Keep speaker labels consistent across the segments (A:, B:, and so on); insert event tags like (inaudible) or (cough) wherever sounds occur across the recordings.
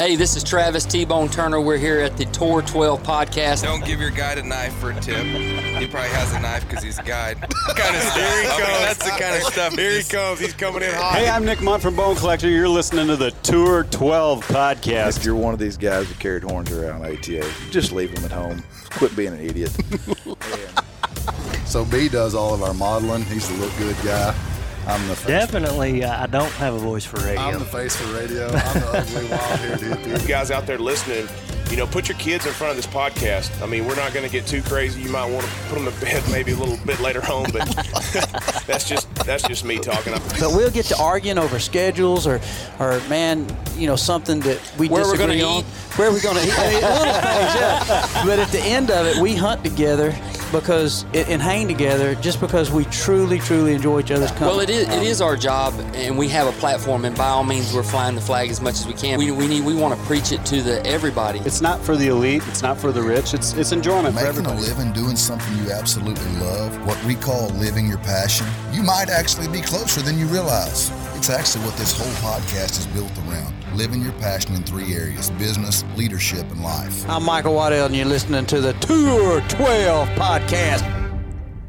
A: Hey, this is Travis T Bone Turner. We're here at the Tour 12 podcast.
B: Don't give your guide a knife for a tip. He probably has a knife because he's a guide. (laughs) kind of
C: Here he
B: I mean,
C: comes.
B: that's the kind of stuff.
C: Here he comes. He's coming in hot.
D: Hey, I'm Nick Mundt from Bone Collector. You're listening to the Tour 12 podcast.
E: If you're one of these guys that carried horns around ATA, just leave them at home. Quit being an idiot. (laughs)
F: So B does all of our modeling. He's the look good guy. I'm the face.
G: Definitely, uh, I don't have a voice for radio.
F: I'm the face for radio. I'm the ugly wild-haired hippie.
C: you guys out there listening, you know, put your kids in front of this podcast. I mean, we're not going to get too crazy. You might want to put them to bed maybe a little bit later on, but (laughs) that's just that's just me talking.
H: But we'll get to arguing over schedules or, or man, you know, something that we
A: Where we're
H: disagree
A: gonna
H: on.
A: eat.
H: Where are we're going to eat. Hey, little things, yeah. But at the end of it, we hunt together because and hang together just because we truly, truly enjoy each other's company.
A: Well, it is it is our job, and we have a platform, and by all means, we're flying the flag as much as we can. We, we need we want to preach it to the everybody.
D: It's not for the elite. It's not for the rich. It's it's enjoyment for
I: Making a living doing something you absolutely love, what we call living your passion, you might actually be closer than you realize. It's actually what this whole podcast is built around living your passion in three areas business, leadership, and life.
H: I'm Michael Waddell, and you're listening to the Tour 12 podcast.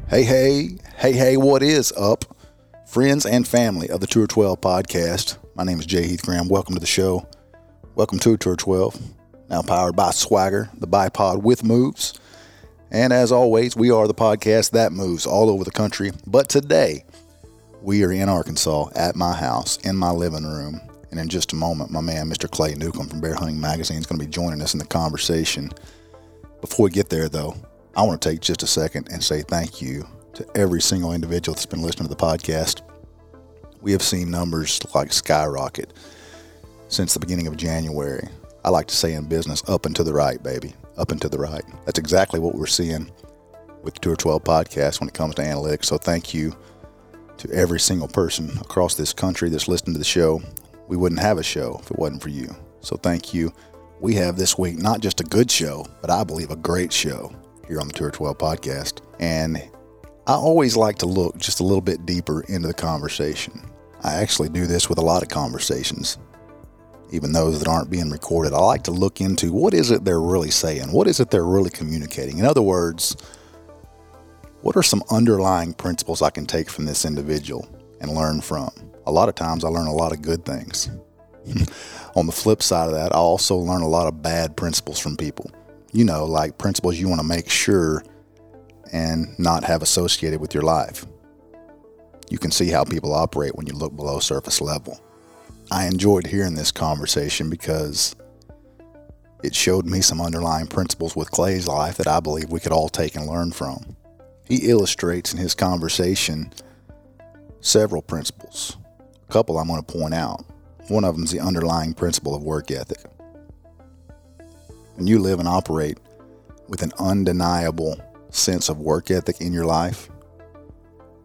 E: hey, hey, hey, hey, what is up? Friends and family of the Tour 12 podcast. My name is Jay Heath Graham. Welcome to the show. Welcome to Tour 12, now powered by Swagger, the bipod with moves. And as always, we are the podcast that moves all over the country. But today, we are in Arkansas at my house, in my living room. And in just a moment, my man, Mr. Clay Newcomb from Bear Hunting Magazine, is going to be joining us in the conversation. Before we get there, though, I want to take just a second and say thank you to every single individual that's been listening to the podcast. We have seen numbers like skyrocket since the beginning of January. I like to say in business, up and to the right, baby. Up and to the right. That's exactly what we're seeing with the Tour 12 podcast when it comes to analytics. So thank you to every single person across this country that's listening to the show. We wouldn't have a show if it wasn't for you. So thank you. We have this week not just a good show, but I believe a great show here on the Tour 12 podcast. And I always like to look just a little bit deeper into the conversation. I actually do this with a lot of conversations, even those that aren't being recorded. I like to look into what is it they're really saying? What is it they're really communicating? In other words, what are some underlying principles I can take from this individual and learn from? A lot of times I learn a lot of good things. (laughs) On the flip side of that, I also learn a lot of bad principles from people. You know, like principles you want to make sure and not have associated with your life. You can see how people operate when you look below surface level. I enjoyed hearing this conversation because it showed me some underlying principles with Clay's life that I believe we could all take and learn from. He illustrates in his conversation several principles. A couple I'm going to point out. One of them is the underlying principle of work ethic. When you live and operate with an undeniable sense of work ethic in your life,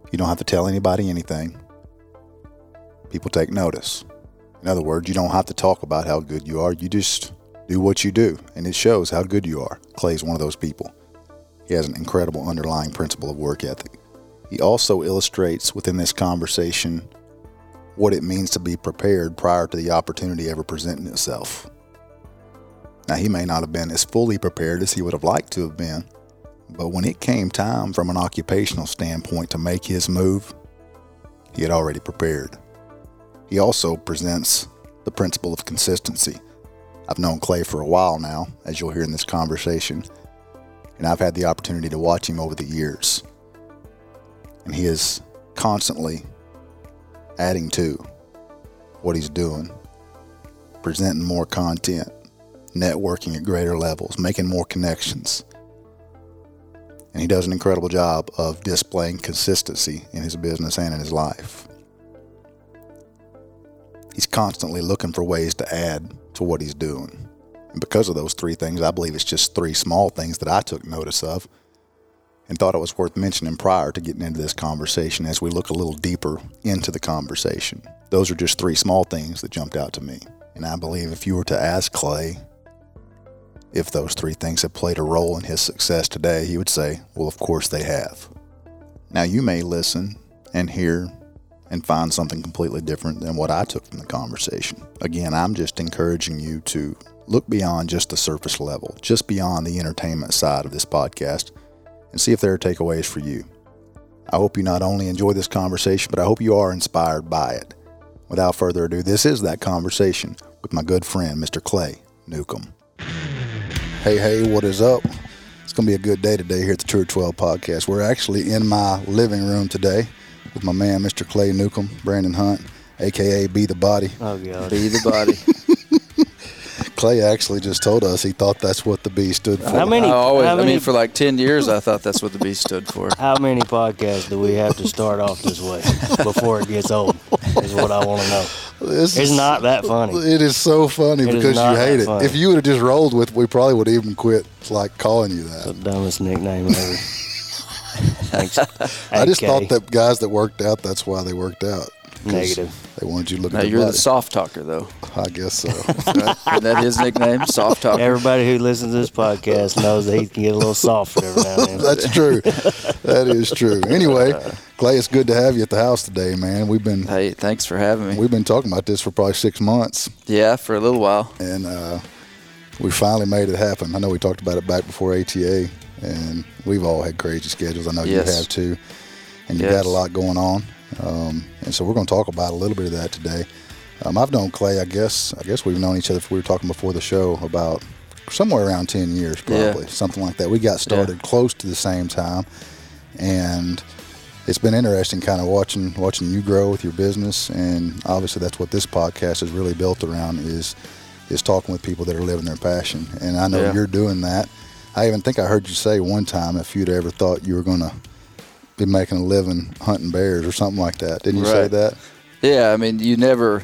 E: you don't have to tell anybody anything. People take notice. In other words, you don't have to talk about how good you are. You just do what you do, and it shows how good you are. Clay's one of those people. He has an incredible underlying principle of work ethic. He also illustrates within this conversation what it means to be prepared prior to the opportunity ever presenting itself. Now, he may not have been as fully prepared as he would have liked to have been, but when it came time from an occupational standpoint to make his move, he had already prepared. He also presents the principle of consistency. I've known Clay for a while now, as you'll hear in this conversation, and I've had the opportunity to watch him over the years. And he is constantly adding to what he's doing, presenting more content, networking at greater levels, making more connections. And he does an incredible job of displaying consistency in his business and in his life. He's constantly looking for ways to add to what he's doing. And because of those three things, I believe it's just three small things that I took notice of and thought it was worth mentioning prior to getting into this conversation as we look a little deeper into the conversation. Those are just three small things that jumped out to me. And I believe if you were to ask Clay if those three things have played a role in his success today, he would say, well, of course they have. Now, you may listen and hear and find something completely different than what I took from the conversation. Again, I'm just encouraging you to look beyond just the surface level, just beyond the entertainment side of this podcast, and see if there are takeaways for you. I hope you not only enjoy this conversation, but I hope you are inspired by it. Without further ado, this is that conversation with my good friend, Mr. Clay Newcomb. Hey, hey, what is up? It's going to be a good day today here at the Tour 12 podcast. We're actually in my living room today with my man, Mr. Clay Newcomb, Brandon Hunt, aka Be the Body.
G: Oh, God.
H: Be the body. (laughs)
E: Clay actually just told us he thought that's what the B stood for.
G: How many?
H: I always,
G: how
H: I
G: many,
H: mean, for like 10 years, I thought that's what the B stood for. (laughs)
G: how many podcasts do we have to start off this way before it gets old? Is what I want to know.
E: This
G: It's
E: is-
G: not that funny.
E: It is so funny
G: It is
E: because you hate it.
G: funny.
E: If you would have just rolled with, we probably would have even quit like calling you that The
G: dumbest nickname ever. Thanks. (laughs)
E: I just
G: AK.
E: thought that guys that worked out, that's why they worked out.
G: Negative.
E: They wanted you to look
H: Now,
E: at
H: you're the soft talker, though.
E: I guess so. (laughs)
H: Isn't that his nickname? Soft talker.
G: Everybody who listens to this podcast knows that he can get a little softer every now and then.
E: That's true. That is true. Anyway, Clay, it's good to have you at the house today, man. We've been
H: Hey, thanks for having me.
E: we've been talking about this for probably six months,
H: Yeah, for a little while.
E: and uh, we finally made it happen. I know we talked about it back before ATA, and we've all had crazy schedules. I know
H: Yes.
E: you have too, and you
H: Yes.
E: got a lot going on. Um, and so we're going to talk about a little bit of that today. Um, I've known Clay. I guess I guess we've known each other. We were talking before the show about somewhere around ten years,
H: Yeah.
E: probably something like that. We got started close to the same time, and it's been interesting kind of watching watching you grow with your business and obviously that's what this podcast is really built around is is talking with people that are living their passion and I know
H: Yeah.
E: you're doing that I even think I heard you say one time if you'd ever thought you were going to be making a living hunting bears or something like that didn't you say that
H: Yeah, I mean, you never.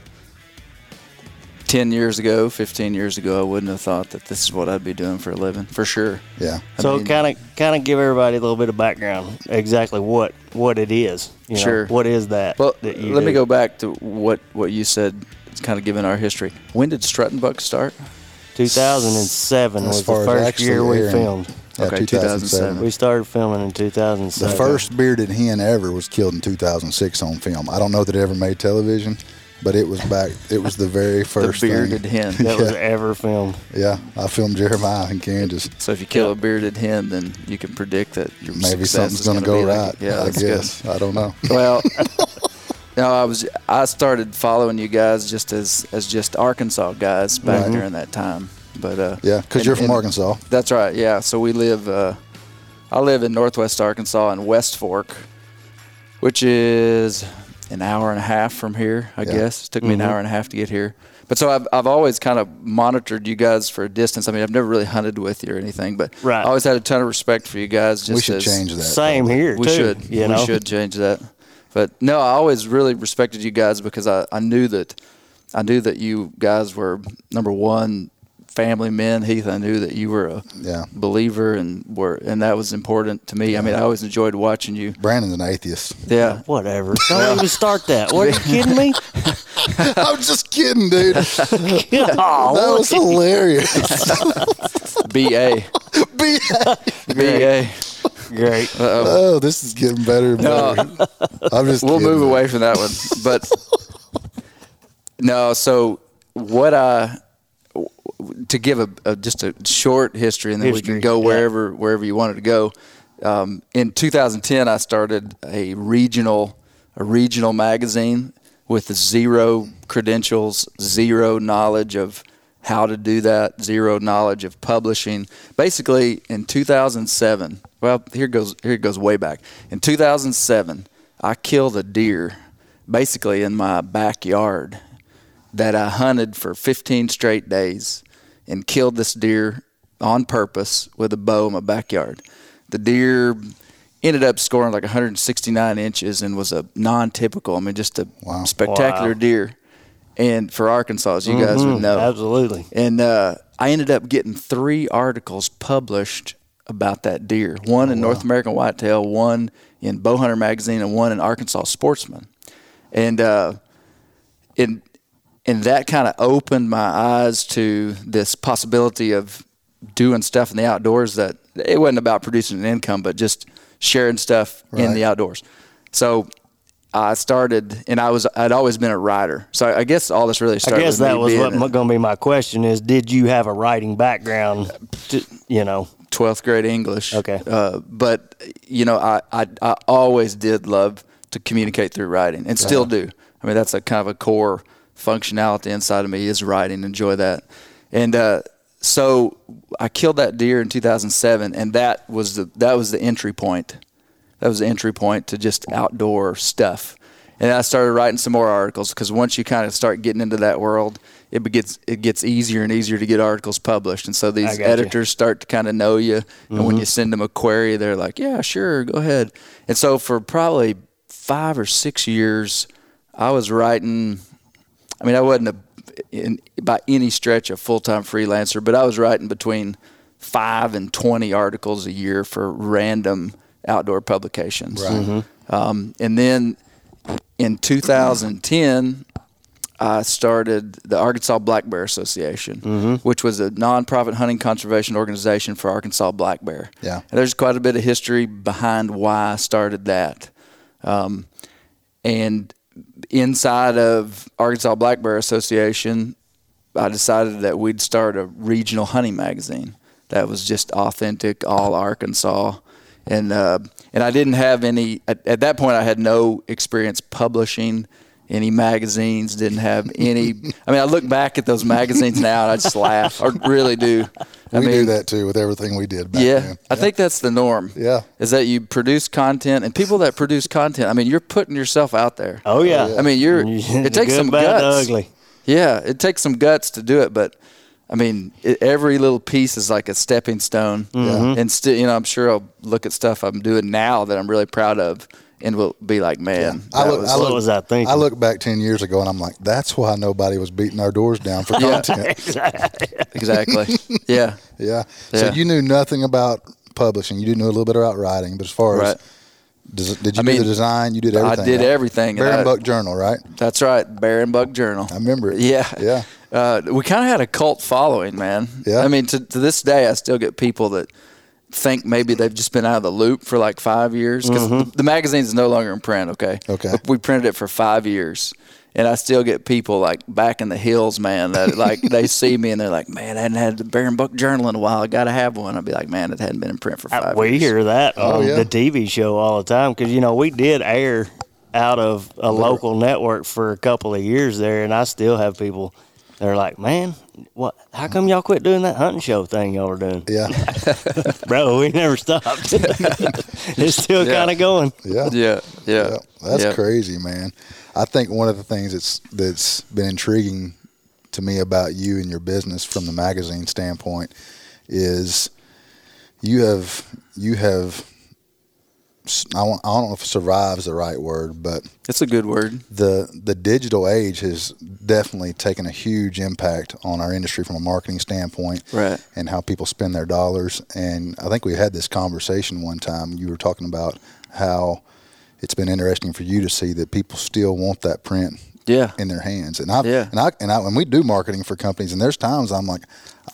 H: Ten years ago, fifteen years ago, I wouldn't have thought that this is what I'd be doing for a living, for sure.
E: yeah
H: I
G: So kind of kind of give everybody a little bit of background exactly what what it is. You know,
H: Sure.
G: What is that?
H: Well,
G: that you
H: let me go back to what what you said. It's kind of given our history. When did Strut and Buck start?
G: 2007 was the first year we
E: airing.
G: filmed.
E: yeah
H: Okay,
E: 2007
G: We started filming in 2007.
E: the first bearded hen ever was killed in 2006 on film I don't know that it ever made television but it was back it was the very (laughs) first
H: the
E: thing.
H: bearded hen. (laughs)
G: that was ever filmed.
E: Yeah, I filmed Jeremiah in Kansas.
H: So if you kill a bearded hen, then you can predict that your
E: Maybe something's going to go
H: be like-
E: right.
H: yeah,
E: I
H: that's
E: guess. I don't know.
H: Well, (laughs) no, I was I started following you guys just as as just Arkansas guys back
E: Right.
H: during that time. But uh,
E: Yeah, because you're from
H: and-
E: Arkansas.
H: That's right. Yeah. So we live. Uh, I live in Northwest Arkansas in West Fork, which is an hour and a half from here. I
E: Yeah.
H: guess it took me an hour and a half to get here. But so I've I've always kind of monitored you guys for a distance. I mean, I've never really hunted with you or anything, but
G: Right.
H: I always had a ton of respect for you guys. Just
E: we should
H: as,
E: change that.
G: Same here
H: We
G: too.
H: should.
G: You
H: we
G: know,
H: should change that. But no, I always really respected you guys because I, I knew that I knew that you guys were number one family men. Heath, I knew that you were a
E: Yeah.
H: believer and were and that was important to me. I mean, I always enjoyed watching you.
E: Brandon's an atheist.
H: Yeah.
G: whatever. Don't even start that. What are you (laughs) kidding me? (laughs)
E: I'm just kidding, dude. (laughs) that was hilarious.
H: BA.
E: Be-
H: BA.
G: Great.
E: oh, this is getting better and better. I'm just
H: We'll
E: kidding.
H: move away from that one. But (laughs) no, so what I to give a, a just a short history, and then we can go
G: yeah.
H: wherever wherever you wanted to go. Um, in 2010, I started a regional a regional magazine with zero credentials, zero knowledge of how to do that, zero knowledge of publishing. Basically, in 2007, well, here goes here it goes way back. In 2007, I killed a deer, basically in my backyard, that I hunted for 15 straight days, and killed this deer on purpose with a bow in my backyard. The deer ended up scoring like 169 inches and was a non-typical. I mean, just a
E: Wow.
H: spectacular
G: Wow.
H: deer. And for Arkansas, as you guys would
G: Mhm,
H: know,
G: Absolutely.
H: and uh, I ended up getting three articles published about that deer. One in North American Whitetail, one in Bowhunter Magazine, and one in Arkansas Sportsman. And uh, and and that kind of opened my eyes to this possibility of doing stuff in the outdoors that it wasn't about producing an income, but just sharing stuff in the outdoors. So I started, and I was I'd always been a writer. So I guess all this really
G: I guess that was what going to be my question: is did you have a writing background? To, you know,
H: 12th grade English.
G: Okay.
H: Uh, but you know, I, I I always did love to communicate through writing, and still do. I mean, that's a kind of a core functionality inside of me is writing. Enjoy that, and uh, so I killed that deer in 2007, and that was the that was the entry point. That was the entry point to just outdoor stuff. And I started writing some more articles because once you kind of start getting into that world, it gets it gets easier and easier to get articles published. And so these
G: got you.
H: editors start to kind of know you. And when you send them a query, they're like, "Yeah, sure, go ahead." And so for probably five or six years, I was writing. I mean, I wasn't a, in, by any stretch a full time freelancer, but I was writing between five and twenty articles a year for random outdoor publications. Um, and then in 2010, I started the Arkansas Black Bear Association, which was a nonprofit hunting conservation organization for Arkansas black bear.
E: Yeah.
H: And there's quite a bit of history behind why I started that. Um, and inside of Arkansas Black Bear Association, I decided that we'd start a regional hunting magazine that was just authentic, all Arkansas. And uh, and I didn't have any at, at that point. I had no experience publishing any magazines. Didn't have any. I mean, I look back at those magazines now and I just laugh. I really do. I
E: we
H: mean,
E: do that too with everything we did back
H: yeah,
E: then.
H: I think that's the norm.
E: Yeah.
H: is that you produce content and people that produce content. I mean, you're putting yourself out there.
G: oh yeah.
H: I mean, you're. (laughs)
G: The
H: It takes
G: good,
H: some
G: bad,
H: guts.
G: ugly.
H: Yeah, it takes some guts to do it, but I mean, it, every little piece is like a stepping stone.
G: Mm-hmm.
H: And still, you know, I'm sure I'll look at stuff I'm doing now that I'm really proud of, and we'll be like, man,
E: I
H: that
E: look,
H: was-
E: I
G: what was I thinking?
E: I look back ten years ago and I'm like, that's why nobody was beating our doors down for (laughs) content. (laughs)
H: exactly. (laughs) yeah,
E: yeah. So you knew nothing about publishing. You did know a little bit about writing, but as far
H: Right.
E: as does, did you
H: I
E: do the design? You did everything.
H: I did
E: right?
H: everything, and
E: Bear and
H: I-
E: Buck Journal, right?
H: that's right. Bear and Buck Journal.
E: I remember it.
H: Yeah,
E: Yeah.
H: Uh, we kind of had a cult following, man.
E: Yeah.
H: I mean, to, to this day, I still get people that think maybe they've just been out of the loop for like five years because the, the magazine's no longer in print. Okay.
E: Mm-hmm. Okay.
H: But we printed it for five years. And I still get people like back in the hills, man, that like (laughs) they see me and they're like, man, I hadn't had the Bear and Buck Journal in a while. I got to have one. I'll be like, man, it hadn't been in print for
G: I-
H: five
G: we
H: years.
G: We hear that on
E: Oh, yeah.
G: the TV show all the time because you know we did air out of a local network for a couple of years there, and I still have people. They're like, man, what? How come y'all quit doing that hunting show thing y'all were doing,
E: Yeah. (laughs)
G: bro? We never stopped. (laughs) it's still
H: Yeah.
G: kind of going.
E: Yeah.
H: Yeah. Yeah.
E: Yeah, that's
H: Yeah.
E: crazy, man. I think one of the things that's that's been intriguing to me about you and your business from the magazine standpoint is you have you have s- I, want, I don't know if survive is the right word, but
H: It's a good word.
E: the the digital age has definitely taken a huge impact on our industry from a marketing standpoint
H: Right.
E: and how people spend their dollars and I think we had this conversation one time you were talking about how it's been interesting for you to see that people still want that print
H: Yeah.
E: in their hands and I
H: Yeah.
E: and I and I when we do marketing for companies and there's times I'm like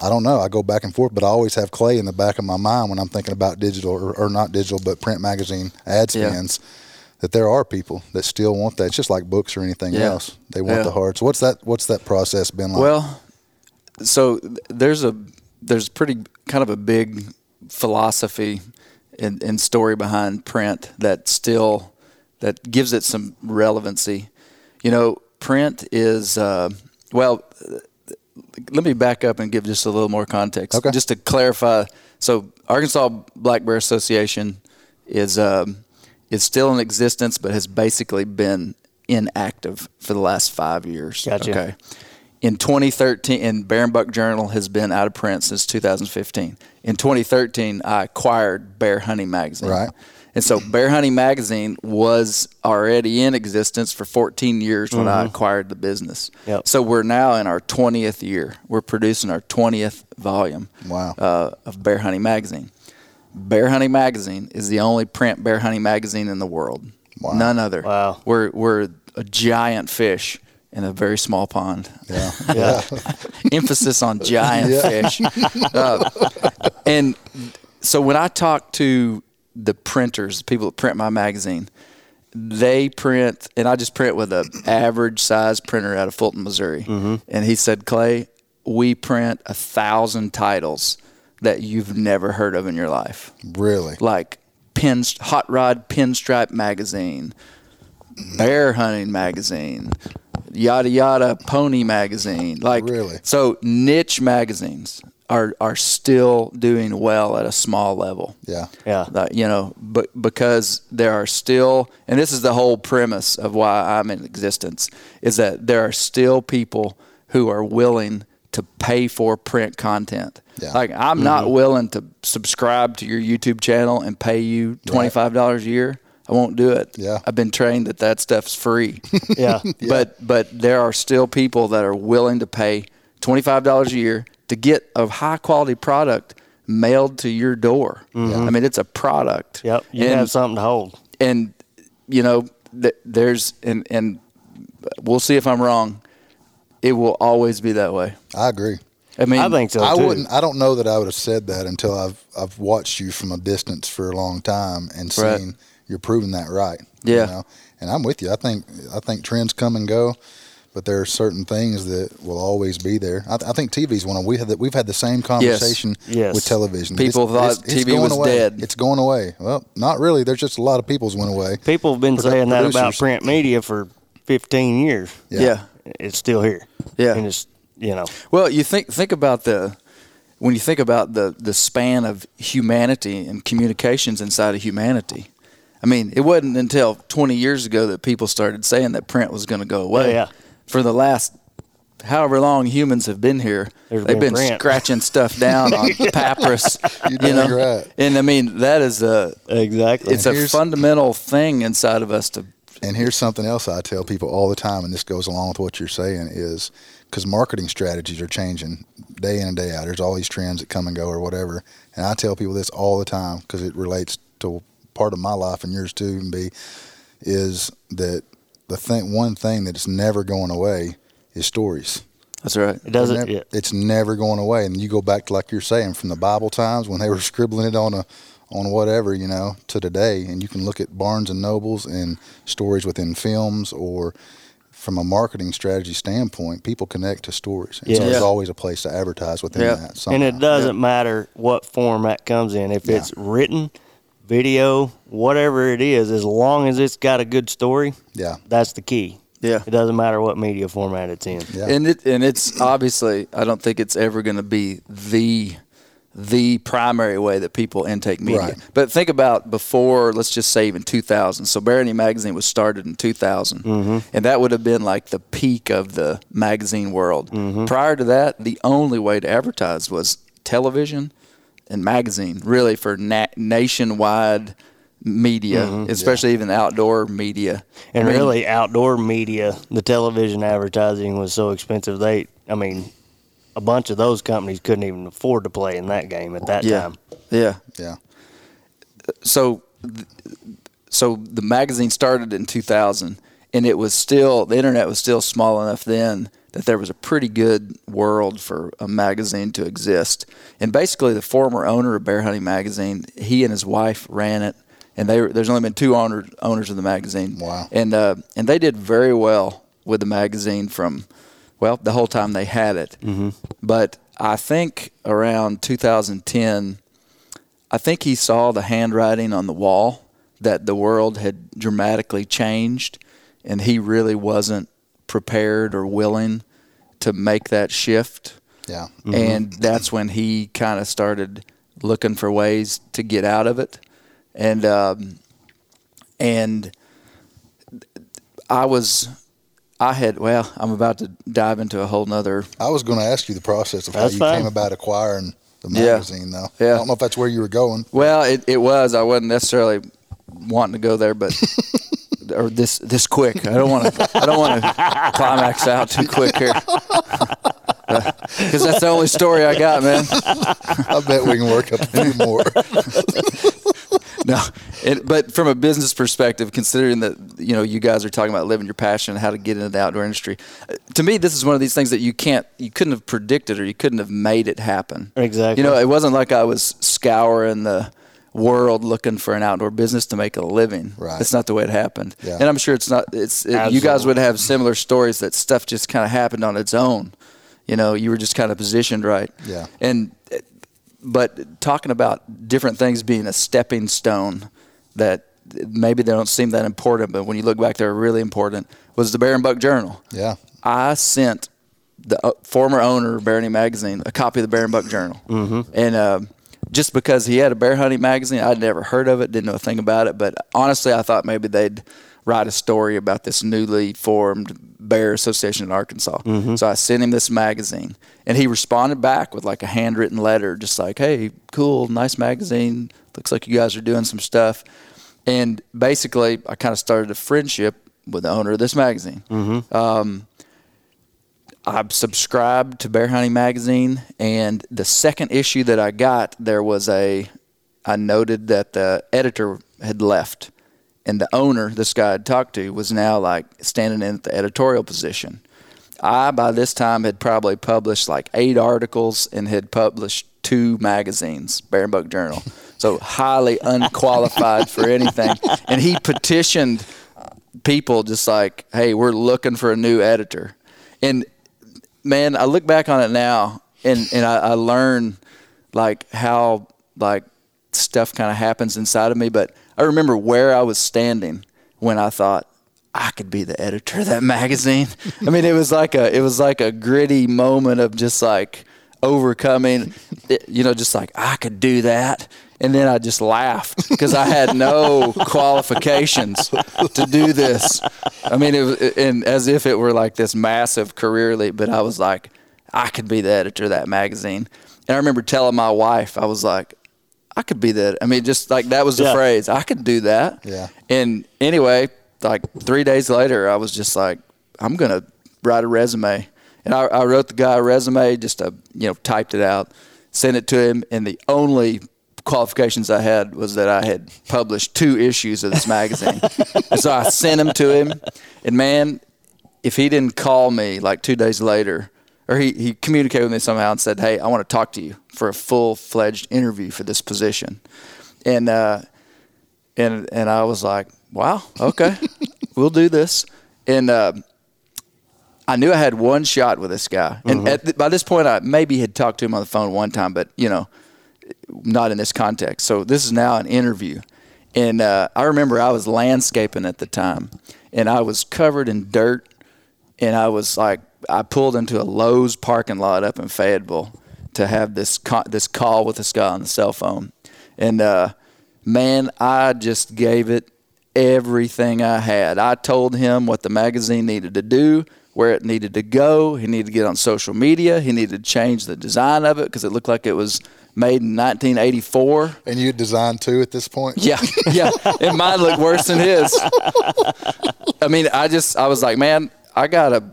E: I don't know I go back and forth but I always have Clay in the back of my mind when I'm thinking about digital or, or not digital but print magazine ad
H: Yeah.
E: spends that there are people that still want that. It's just like books or anything
H: Yeah.
E: else. They want
H: Yeah.
E: the hard. So what's that? What's that process been like?
H: Well, so there's a there's pretty kind of a big philosophy and, and story behind print that still that gives it some relevancy. You know, print is uh, well. Let me back up and give just a little more context,
E: Okay.
H: just to clarify. So, Arkansas Black Bear Association is um, is still in existence, but has basically been inactive for the last five years.
G: Gotcha.
H: Okay. In 2013, and Bear and Buck Journal has been out of print since 2015. In 2013, I acquired Bear Hunting Magazine.
E: Right.
H: And so Bear Hunting Magazine was already in existence for 14 years when I acquired the business.
G: Yep.
H: So we're now in our 20th year. We're producing our 20th volume
E: Wow.
H: uh, of Bear Hunting Magazine. Bear Hunting Magazine is the only print bear hunting magazine in the world.
E: Wow.
H: None other.
G: Wow.
H: We're we're a giant fish in a very small pond.
E: yeah. (laughs)
G: Yeah. (laughs)
H: Emphasis on giant fish. Uh, and so when I talk to the printers, the people that print my magazine, they print, and I just print with an average size printer out of Fulton, Missouri.
G: Mm-hmm.
H: And he said, Clay, we print a thousand titles that you've never heard of in your life,
E: Really?
H: like pin, Hot Rod Pinstripe magazine, Bear Hunting magazine, yada yada Pony magazine. Like
E: Really?
H: So niche magazines are are still doing well at a small level.
E: Yeah.
G: Yeah.
H: That, you know, but because there are still, and this is the whole premise of why I'm in existence, is that there are still people who are willing to pay for print content.
E: Yeah.
H: Like I'm mm-hmm. not willing to subscribe to your YouTube channel and pay you twenty five dollars a year. I won't do it.
E: Yeah.
H: I've been trained that that stuff's free. (laughs)
G: Yeah.
H: But but there are still people that are willing to pay twenty five dollars a year to get a high quality product mailed to your door. Mm-hmm. I mean, it's a product.
G: Yep. You
H: and,
G: have something to hold.
H: and you know, th- there's and and we'll see if I'm wrong. It will always be that way.
E: I agree.
H: I mean,
G: I think so Too.
E: I wouldn't. I don't know that I would have said that until I've I've watched you from a distance for a long time and
H: Right.
E: seen you're proving that right.
H: Yeah.
E: You know? And I'm with you. I think I think trends come and go, but there are certain things that will always be there. I, I think TV's one of we had the, we've had the same conversation
G: Yes.
E: with television.
H: People thought TV
E: going
H: was
E: away.
H: dead.
E: It's going away. Well, not really. There's just a lot of people's went away.
G: People have been
E: Produ-
G: saying that about
E: producers.
G: print media for 15 years.
H: yeah.
G: It's still here.
H: Yeah.
G: And it's, you know,
H: Well, you think think about the when you think about the the span of humanity and communications inside of humanity. I mean, it wasn't until 20 years ago that people started saying that print was going to go away.
G: Yeah, yeah.
H: For the last however long humans have been here,
G: There's
H: they've
G: been
H: been scratching stuff down on (laughs) (laughs) papyrus. You know,
E: right.
H: and I mean that is a
G: exactly.
H: it's a fundamental thing inside of us to
E: And here's something else I tell people all the time, and this goes along with what you're saying is because marketing strategies are changing day in and day out. There's all these trends that come and go or whatever, and I tell people this all the time because it relates to part of my life and yours too. And be is that the thing one thing that is never going away is stories.
H: That's right.
G: it doesn't,
E: Never-
G: yeah.
E: It's never going away. And you go back to like you're saying from the Bible times when they were (laughs) scribbling it on a on whatever you know to today, and you can look at Barnes and Nobles and stories within films or from a marketing strategy standpoint, people connect to stories. And so
G: Yeah.
E: there's
H: Yeah.
E: always a place to advertise within
H: Yeah.
E: that.
G: and it doesn't matter what format comes in. If it's written, video, whatever it is, as long as it's got a good story,
E: Yeah.
G: that's the key.
H: Yeah.
G: It doesn't matter what media format it's in.
E: Yeah.
H: And it and it's obviously I don't think it's ever going to be the the primary way that people intake media.
E: Right.
H: But think about before, let's just say even 2000. So Bear Hunting Magazine was started in 2000, mm-hmm. and that would have been like the peak of the magazine world. Mm-hmm. Prior to that, the only way to advertise was television and magazine, really for na- nationwide media, mm-hmm. especially even outdoor media.
G: And
H: I mean,
G: really, outdoor media, the television advertising was so expensive. They, I mean, a bunch of those companies couldn't even afford to play in that game at that
H: yeah,
G: time.
H: yeah.
E: yeah.
H: so so the magazine started in 2000 and it was still the internet was still small enough then that there was a pretty good world for a magazine to exist. And basically the former owner of bear hunting magazine he and his wife ran it and they there's only been two owner, owners of the magazine.
E: Wow.
H: and uh, and they did very well with the magazine from well the whole time they had it. But I think around 2010 I think he saw the handwriting on the wall that the world had dramatically changed, and he really wasn't prepared or willing to make that shift.
E: Yeah.
H: And that's when he kind of started looking for ways to get out of it, and um, and I was. I had well. I'm about to dive into a whole nother.
E: I was going to ask you the process of how you
G: fine.
E: came about acquiring the
H: Yeah.
E: magazine, though.
H: Yeah.
E: I don't know if that's where you were going.
H: Well, it, it was. I wasn't necessarily wanting to go there, but (laughs) or this this quick. I don't want to. I don't want to climax out too quick here. (laughs) Because that's the only story I got, man.
E: I bet we can work up a few more. (laughs)
H: No, it, but from a business perspective, considering that you know you guys are talking about living your passion and how to get into the outdoor industry, uh, to me this is one of these things that you can't, you couldn't have predicted or you couldn't have made it happen.
G: Exactly.
H: You know, it wasn't like I was scouring the world looking for an outdoor business to make a living.
E: Right.
H: That's not the way it happened.
E: Yeah.
H: And I'm sure it's not. It's it, you guys would have similar stories that stuff just kind of happened on its own. You know, you were just kind of positioned right.
E: Yeah.
H: And but talking about different things being a stepping stone that maybe they don't seem that important, but when you look back, they're really important. Was the Bear and Buck Journal?
E: Yeah.
H: I sent the uh, former owner of Bear Hunting Magazine a copy of the Bear and Buck Journal, mm-hmm. and uh, just because he had a bear hunting magazine, I'd never heard of it, didn't know a thing about it. But honestly, I thought maybe they'd write a story about this newly formed bear association in Arkansas. So I sent him this magazine, and he responded back with like a handwritten letter, just like, "Hey, cool, nice magazine. Looks like you guys are doing some stuff." And basically, I kind of started a friendship with the owner of this magazine. Um, I subscribed to Bear Hunting Magazine, and the second issue that I got, there was a, I noted that the editor had left, and the owner, this guy I'd talked to, was now like standing in the editorial position. I, by this time, had probably published like eight articles and had published two magazines, Bear and Buck Journal. So highly (laughs) unqualified for anything. And he petitioned people just like, hey, we're looking for a new editor. And man, I look back on it now and, and I, I learn like how like stuff kind of happens inside of me. But I remember where I was standing when I thought I could be the editor of that magazine. (laughs) I mean, it was like a it was like a gritty moment of just like overcoming, it, you know, just like I could do that. And then I just laughed because I had no (laughs) qualifications to do this. I mean, it was and as if it were like this massive career leap. But I was like, I could be the editor of that magazine. And I remember telling my wife, I was like, I could be that. I mean, just like that was the
G: Yeah.
H: phrase. I could do that.
E: Yeah.
H: And anyway, like three days later, I was just like, I'm gonna write a resume, and I, I wrote the guy a resume, just a you know typed it out, sent it to him, and the only qualifications I had was that I had published two issues of this magazine, (laughs) and so I sent them to him, and man, if he didn't call me like two days later. Or he, he communicated with me somehow and said, "Hey, I want to talk to you for a full fledged interview for this position," and uh, and and I was like, "Wow, okay, (laughs) we'll do this." And uh, I knew I had one shot with this guy, and at th- by this point, I maybe had talked to him on the phone one time, but you know, not in this context. So this is now an interview, and uh, I remember I was landscaping at the time, and I was covered in dirt, and I was like, I pulled into a Lowe's parking lot up in Fayetteville to have this co- this call with this guy on the cell phone, and uh, man, I just gave it everything I had. I told him what the magazine needed to do, where it needed to go. He needed to get on social media. He needed to change the design of it because it looked like it was made in 1984.
F: And you had designed two at this point?
H: Yeah, (laughs) yeah. And mine looked worse than his. I mean, I just, I was like, man, I got a,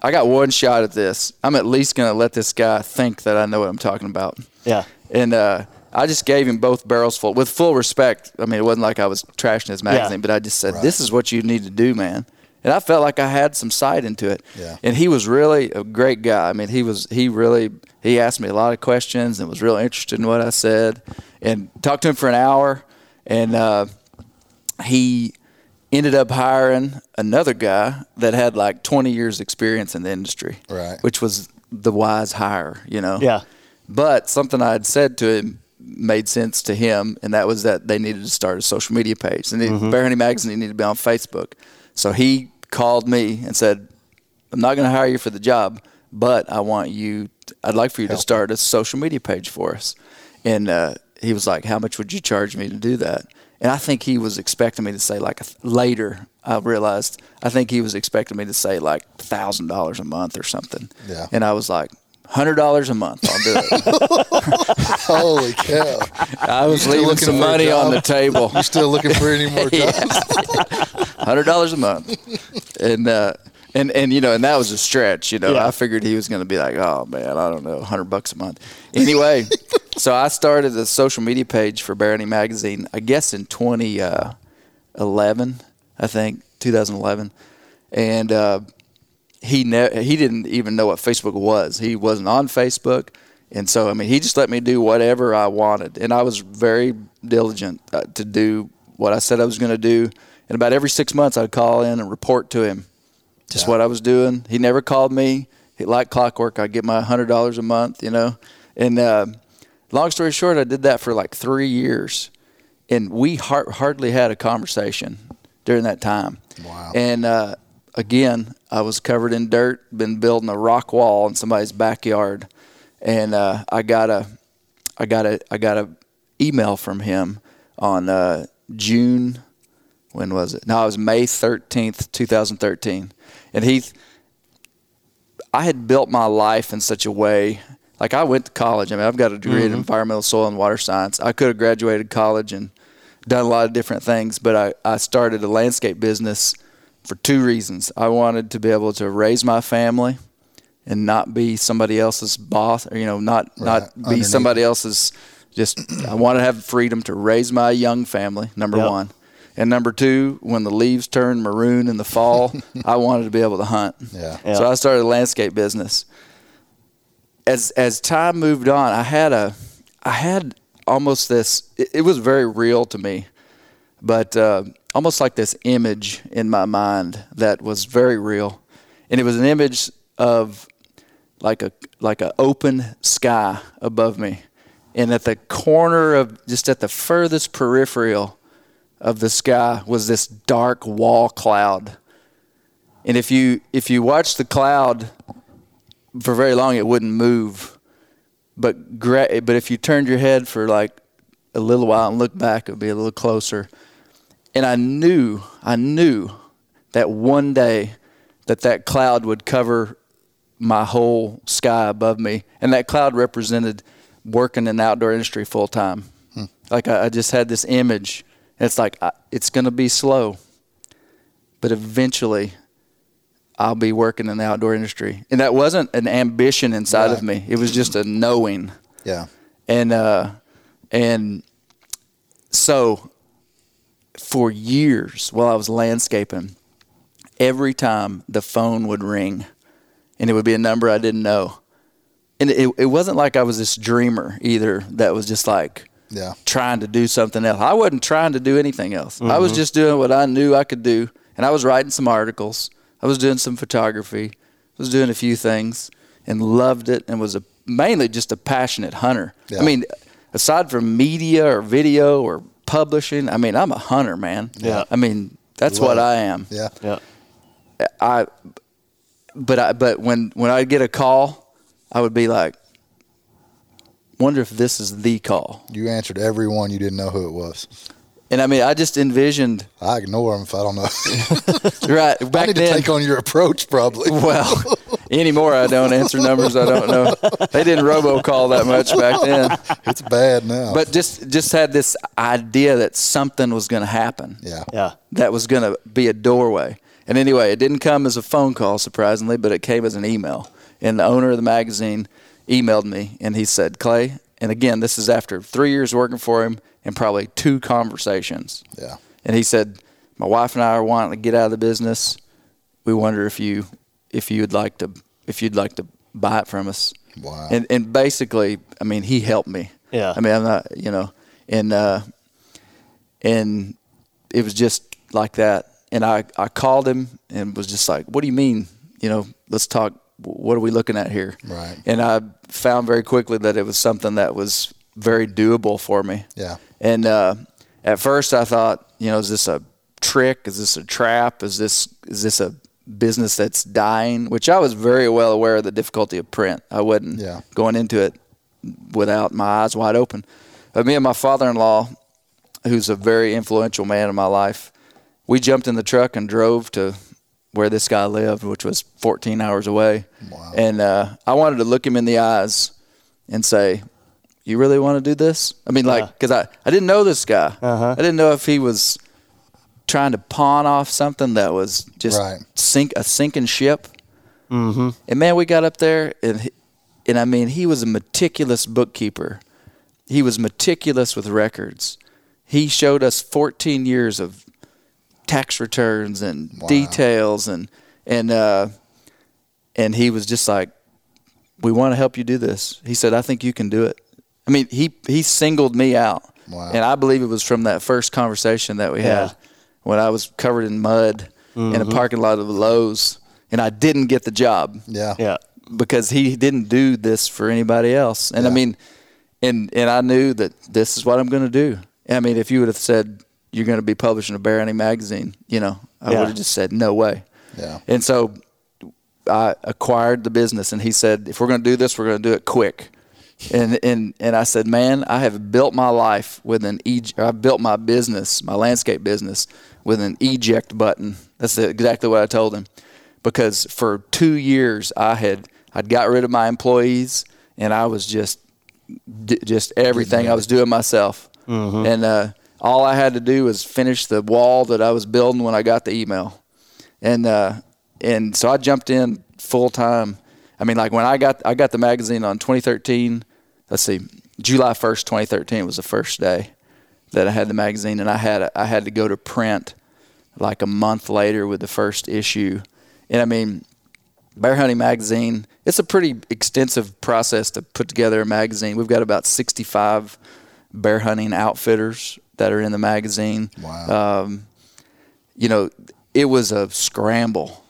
H: I got one shot at this. I'm at least gonna let this guy think that I know what I'm talking about.
G: Yeah.
H: And uh, I just gave him both barrels full with full respect. I mean, it wasn't like I was trashing his magazine, but I just said, "This is what you need to do, man." And I felt like I had some sight into it.
E: Yeah.
H: And he was really a great guy. I mean, he was he really he asked me a lot of questions and was real interested in what I said, and talked to him for an hour, and uh, he ended up hiring another guy that had like 20 years experience in the industry
E: Right.
H: which was the wise hire you know
G: Yeah.
H: but something I had said to him made sense to him, and that was that they needed to start a social media page. They needed, Bear Hunting Magazine needed to be on Facebook. So he called me and said, "I'm not going to hire you for the job, but I want you. I'd like for you to start a social media page for us." And uh, he was like, "How much would you charge me to do that?" And I think he was expecting me to say like later. I realized I think he was expecting me to say like thousand dollars a month or something.
E: Yeah.
H: And I was like, hundred dollars a month. I'll do it. (laughs)
E: Holy cow!
H: I was
E: still
H: leaving
E: looking
H: some money on the table.
E: You still looking for any more (laughs) jobs? (laughs)
H: Hundred dollars a month, and uh, and and you know, and that was a stretch. You know,
G: Yeah.
H: I figured he was going to be like, oh man, I don't know, hundred bucks a month. Anyway, (laughs) so I started a social media page for Bear Hunting Magazine. I guess in 2011, I think 2011, and uh, he ne- he didn't even know what Facebook was. He wasn't on Facebook, and so I mean, he just let me do whatever I wanted, and I was very diligent uh, to do what I said I was going to do. And about every six months, I'd call in and report to him just what I was doing. He never called me. He like clockwork. I'd get my hundred dollars a month, you know. And uh, long story short, I did that for like three years, and we har- hardly had a conversation during that time.
E: Wow.
H: And uh, again, I was covered in dirt, been building a rock wall in somebody's backyard, and uh, I got a, I got a, I got a email from him on uh, June, when was it? No, it was May thirteenth, two thousand thirteen, and he, I had built my life in such a way. Like I went to college. I mean, I've got a degree in mm-hmm. environmental soil and water science. I could have graduated college and done a lot of different things, but I, I started a landscape business for two reasons. I wanted to be able to raise my family and not be somebody else's boss, or you know, not not be
E: underneath.
H: somebody else's. Just I want to have freedom to raise my young family. Number
G: Yep.
H: one, and number two, when the leaves turn maroon in the fall, (laughs) I wanted to be able to hunt.
E: Yeah.
G: Yeah.
H: So I started a landscape business. As as time moved on, I had a I had almost this. It, it was very real to me, but uh, almost like this image in my mind that was very real, and it was an image of like a like a open sky above me, and at the corner of just at the furthest peripheral of the sky was this dark wall cloud. And if you if you watch the cloud for very long, it wouldn't move. But but if you turned your head for like a little while and looked back, it would be a little closer. And I knew, I knew that one day that that cloud would cover my whole sky above me, and that cloud represented working in the outdoor industry full time. Hmm. Like I, I just had this image. It's like I, it's going to be slow, but eventually I'll be working in the outdoor industry. And that wasn't an ambition inside of me. It was just a knowing.
E: Yeah.
H: And uh and so for years while I was landscaping, every time the phone would ring and it would be a number I didn't know. And it, it wasn't like I was this dreamer either that was just like
E: Yeah.
H: trying to do something else. I wasn't trying to do anything else. I was mm-hmm. just doing what I knew I could do. And I was writing some articles. I was doing some photography. I was doing a few things and loved it and was a, mainly just a passionate hunter.
E: Yeah.
H: I mean, aside from media or video or publishing, I mean, I'm a hunter, man.
G: Yeah.
H: I mean, that's
E: Love
H: what
E: it.
H: I am.
E: Yeah.
G: Yeah.
H: I but I but when when I get a call, I would be like wonder if this is the call.
E: You answered every one you didn't know who it was.
H: And I mean, I just envisioned
E: I ignore them if I don't know. (laughs)
H: right
E: I
H: back
E: need
H: then.
E: to take on your approach probably. (laughs)
H: well, anymore I don't answer numbers I don't know. They didn't robocall that much back then. (laughs)
E: it's bad now.
H: But just just had this idea that something was going to happen.
E: yeah.
G: Yeah.
H: That was going to be a doorway. And anyway, it didn't come as a phone call surprisingly, but it came as an email. And the owner of the magazine emailed me and he said, "Clay, and again, this is after 3 years working for him and probably two conversations.
E: Yeah.
H: And he said, "My wife and I are wanting to get out of the business. We wonder if you if you'd like to if you'd like to buy it from us."
E: Wow.
H: And and basically, I mean, he helped me.
G: Yeah.
H: I mean, I'm not, you know, and uh, and it was just like that. And I I called him and was just like, "What do you mean? You know, let's talk. What are we looking at here?"
E: Right.
H: And I found very quickly that it was something that was very doable for me.
E: Yeah.
H: And uh, at first, I thought, you know, is this a trick? Is this a trap? Is this is this a business that's dying? Which I was very well aware of the difficulty of print. I wasn't
E: Yeah.
H: going into it without my eyes wide open. But me and my father-in-law, who's a very influential man in my life, we jumped in the truck and drove to where this guy lived, which was 14 hours away.
E: Wow.
H: And uh, I wanted to look him in the eyes and say, "You really want to do this?" I mean, like, because I, I didn't know this guy.
G: Uh-huh.
H: I didn't know if he was trying to pawn off something that was just
E: Right.
H: sink a sinking ship. Mm-hmm. And man, we got up there, and and I mean, he was a meticulous bookkeeper. He was meticulous with records. He showed us 14 years of tax returns and
E: Wow.
H: details, and and uh, and he was just like, "We want to help you do this." He said, "I think you can do it." I mean, he he singled me out.
E: Wow.
H: And I believe it was from that first conversation that we
G: Yeah.
H: had when I was covered in mud in
E: Mm-hmm.
H: a parking lot of the Lowe's, and I didn't get the job
E: Yeah.
G: Yeah.
H: because he didn't do this for anybody else. And I mean, and and I knew that this is what I'm going to do. I mean, if you would have said you're going to be publishing a hunting magazine, you know, I
G: Yeah.
H: would have just said no way.
E: Yeah.
H: And so I acquired the business, and he said, if we're going to do this, we're going to do it quick. And and and I said, man, I have built my life with an e. I built my business, my landscape business, with an eject button. That's exactly what I told him, because for two years I had I'd got rid of my employees, and I was just just everything I was doing myself, and uh, all I had to do was finish the wall that I was building when I got the email and uh, and so I jumped in full time. I mean, like when I got I got the magazine on 2013. Let's see, July 1st, 2013 was the first day that I had the magazine, and I had I had to go to print like a month later with the first issue. And I mean, Bear Hunting Magazine. It's a pretty extensive process to put together a magazine. We've got about 65 bear hunting outfitters that are in the magazine.
E: Wow.
H: Um, you know, it was a scramble,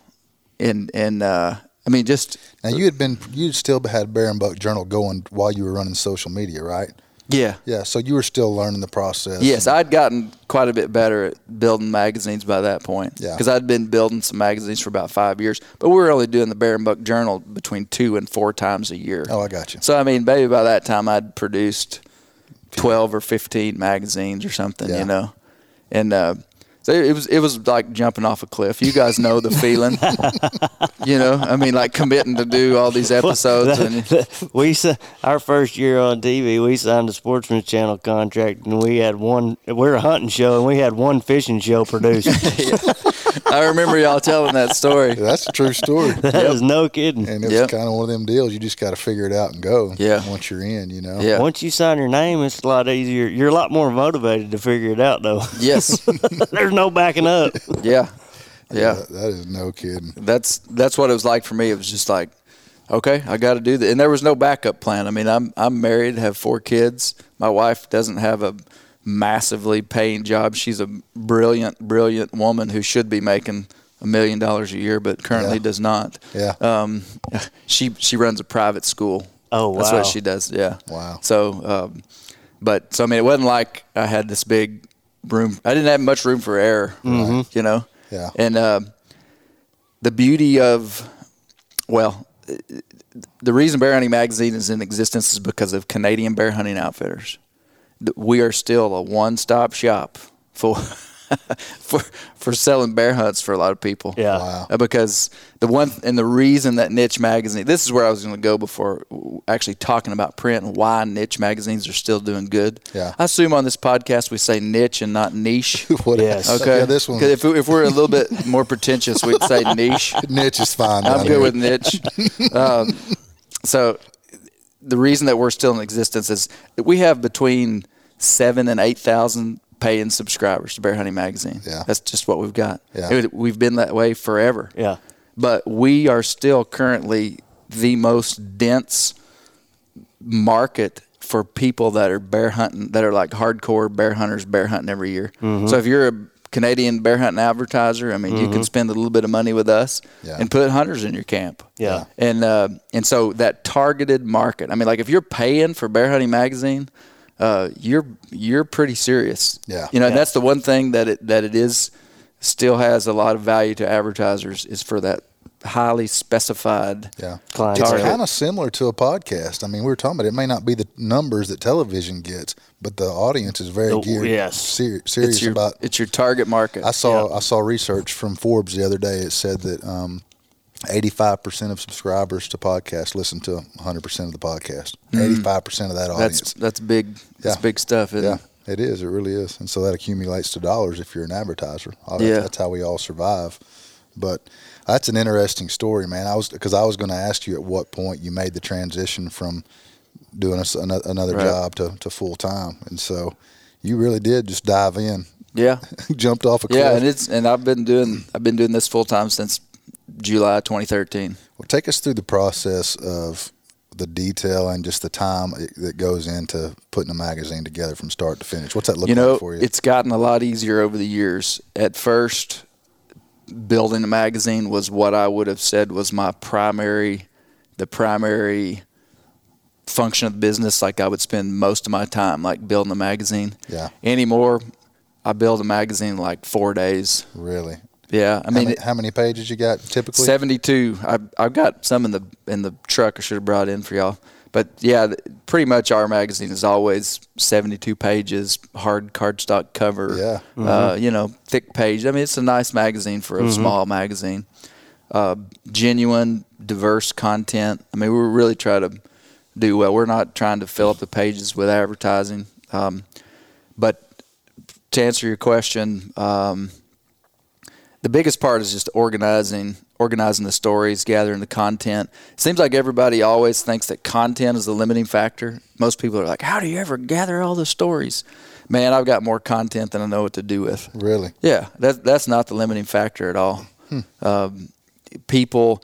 H: and and uh, I mean, just
E: Now you had been you still had Bear and Buck Journal going while you were running social media, right?
H: yeah.
E: Yeah. So you were still learning the process.
H: Yes, I'd gotten quite a bit better at building magazines by that point.
E: Yeah.
H: Because I'd been building some magazines for about five years, but we were only doing the Bear and Buck Journal between two and four times a year.
E: Oh, I got you.
H: So I mean, maybe by that time I'd produced twelve or fifteen magazines or something,
E: Yeah.
H: you know, and uh, so it was it was like jumping off a cliff. You guys know the feeling, (laughs) you know. I mean, like committing to do all these episodes and
G: we our first year on TV, we signed a Sportsman's Channel contract, and we had one. We're a hunting show, and we had one fishing show produced. (laughs)
H: I remember y'all telling that story.
E: Yeah, that's a true story. (laughs)
G: that is no kidding.
E: And it's
H: Yep.
E: kind of one of them deals. You just got to figure it out and go.
H: Yeah.
E: Once you're in, you know.
H: Yeah.
G: Once you sign your name, it's a lot easier. You're a lot more motivated to figure it out, though.
H: Yes.
G: There's no backing up. (laughs)
H: Yeah. Yeah.
E: That- that is no kidding.
H: that's that's what it was like for me. It was just like, okay, I got to do that, and there was no backup plan. I mean, I'm I'm married, have four kids. My wife doesn't have a massively paying job. She's a brilliant, brilliant woman who should be making a million dollars a year, but currently
E: Yeah.
H: does not.
E: Yeah.
H: Um, she she runs a private school.
G: Oh, wow.
H: That's what she does. Yeah.
E: Wow.
H: So, um, but so I mean, it wasn't like I had this big room. I didn't have much room for error. You know.
E: Yeah.
H: And uh, the beauty of, well, the reason Bear Hunting Magazine is in existence is because of Canadian Bear Hunting Outfitters. We are still a one-stop shop for (laughs) for for selling bear hunts for a lot of people.
G: Yeah.
E: Wow.
H: Uh, because the one and the reason that niche magazine this is where I was going to go before actually talking about print and why niche magazines are still doing good.
E: Yeah.
H: I assume on this podcast we say niche and not niche. (laughs)
E: What
G: Yes.
H: Okay.
E: Yeah, this one.
H: 'Cause if, if we're a little bit more pretentious, we'd say (laughs) niche.
E: niche is fine.
H: I'm good
E: here.
H: with niche. Um, so the reason that we're still in existence is we have between seven and eight thousand paying subscribers to Bear Hunting Magazine.
E: Yeah.
H: That's just what we've got.
E: Yeah.
H: It- we've been that way forever.
G: Yeah.
H: But we are still currently the most dense market for people that are bear hunting, that are like hardcore bear hunters, bear hunting every year.
E: Mm-hmm.
H: So if you're a Canadian bear hunting advertiser, I mean, you can spend a little bit of money with us
E: Yeah.
H: and put hunters in your camp.
G: Yeah.
H: And uh, and so that targeted market. I mean, like if you're paying for Bear Hunting Magazine, uh, you're you're pretty serious.
E: Yeah.
H: You know, and
G: Yeah.
H: that's the one thing that it that it is still has a lot of value to advertisers is for that highly specified.
E: Yeah.
G: Client
E: It's
H: target.
E: kind of similar to a podcast. I mean, we were talking about it may not be the numbers that television gets, but the audience is very
G: Oh,
E: geared,
G: yes.
E: ser- serious
H: It's your
E: about.
H: it's your target market.
E: I saw I saw research from Forbes the other day. It said that um, 85% of subscribers to podcasts listen to 100% of the podcast. Mm. 85% of that audience.
H: that's that's big. That's
E: Yeah.
H: big stuff. Isn't
E: yeah,
H: it?
E: it is. It really is. And so that accumulates to dollars if you're an advertiser.
H: Yeah.
E: That's how we all survive. But that's an interesting story, man. I was because I was going to ask you at what point you made the transition from doing a another
H: Right.
E: job to, to full time, and so you really did just dive in,
H: Yeah. (laughs)
E: jumped off a cliff.
H: Yeah, and it's and I've been doing I've been doing this full time since July 2013.
E: Well, take us through the process of the detail and just the time that goes into putting a magazine together from start to finish? What's that look
H: you know,
E: like for you?
H: it's gotten a lot easier over the years. At first, building a magazine was what I would have said was my primary, the primary function of the business. Like I would spend most of my time like building a magazine.
E: Yeah.
H: Anymore, I build a magazine in like four days.
E: really.
H: Yeah, I
E: How
H: mean,
E: many, how many pages you got typically?
H: 72. I've, I've got some in the in the truck. I should have brought in for y'all. But yeah, pretty much our magazine is always 72 pages, hard cardstock cover.
E: Yeah.
H: Uh, you know, thick page. I mean, it's a nice magazine for a small magazine. Uh, genuine, diverse content. I mean, we really try to do well. We're not trying to fill up the pages with advertising. Um, but to answer your question, um, the biggest part is just organizing organizing the stories gathering the content. It seems like everybody always thinks that content is the limiting factor. Most people are like how do you ever gather all the stories? Man i've got more content than i know what to do with.
E: Really?
H: yeah that, that's not the limiting factor at all. Um, people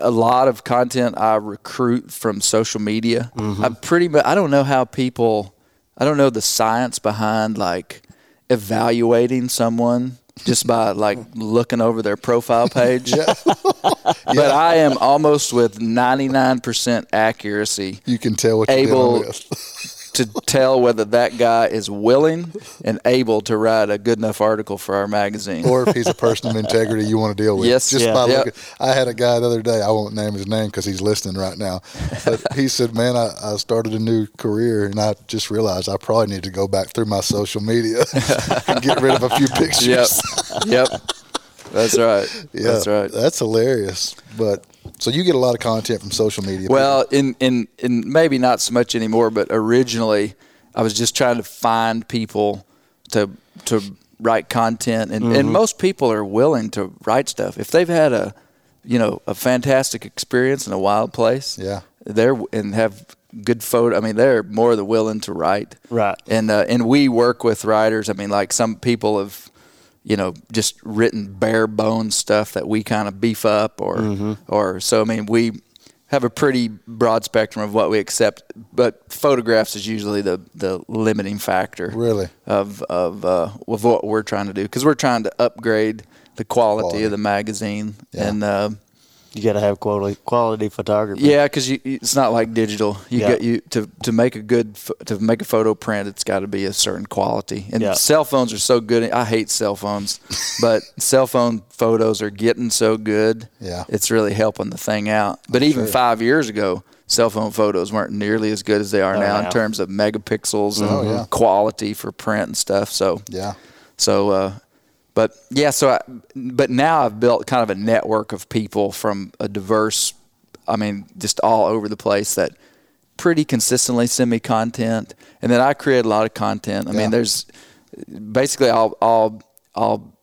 H: a lot of content i recruit from social media. I'm pretty much i don't know how people i don't know the science behind like evaluating someone just by like looking over their profile page. (laughs) But i am almost with 99% accuracy
E: You can tell what you're
H: able. To tell whether that guy is willing and able to write a good enough article for our magazine.
E: or if he's a person of integrity you want to deal with.
H: Yes.
E: just
H: Yeah.
E: by
H: Yep.
E: looking. I had a guy the other day. I won't name his name because he's listening right now. But he said, "Man, I, I started a new career, and I just realized I probably need to go back through my social media (laughs) and get rid of a few pictures."
H: yep. Yep. That's right. (laughs)
E: Yeah,
H: That's right.
E: That's hilarious. But so you get a lot of content from social media.
H: Well, in, in in maybe not so much anymore, but originally I was just trying to find people to to write content and, and most people are willing to write stuff. If they've had a you know, a fantastic experience in a wild place.
E: Yeah.
H: They're and have good photo I mean they're more than willing to write.
G: Right.
H: And uh, and we work with writers. I mean like some people have you know, just written bare bones stuff that we kind of beef up or
E: Mm-hmm.
H: or so I mean we have a pretty broad spectrum of what we accept, but photographs is usually the, the limiting factor
E: Really?
H: of of uh, of what we're trying to do because we're trying to upgrade the quality,
E: Quality.
H: of the magazine
E: Yeah.
H: and uh,
G: You got to have quality quality photography.
H: yeah, because it's not like digital. You
G: Yeah.
H: get you to to make a good to make a photo print. It's got to be a certain quality. And
G: Yeah.
H: cell phones are so good. I hate cell phones, but (laughs) cell phone photos are getting so good.
E: Yeah.
H: it's really helping the thing out. But even five years ago, cell phone photos weren't nearly as good as they are
G: Oh,
H: now
G: now.
H: in terms of megapixels and
E: Oh, yeah.
H: quality for print and stuff. So
E: Yeah.
H: so, uh, but yeah, so I, but now I've built kind of a network of people from a diverse, I mean, just all over the place that pretty consistently send me content, and then I create a lot of content. I
E: Yeah.
H: mean, there's basically I'll I'll I'll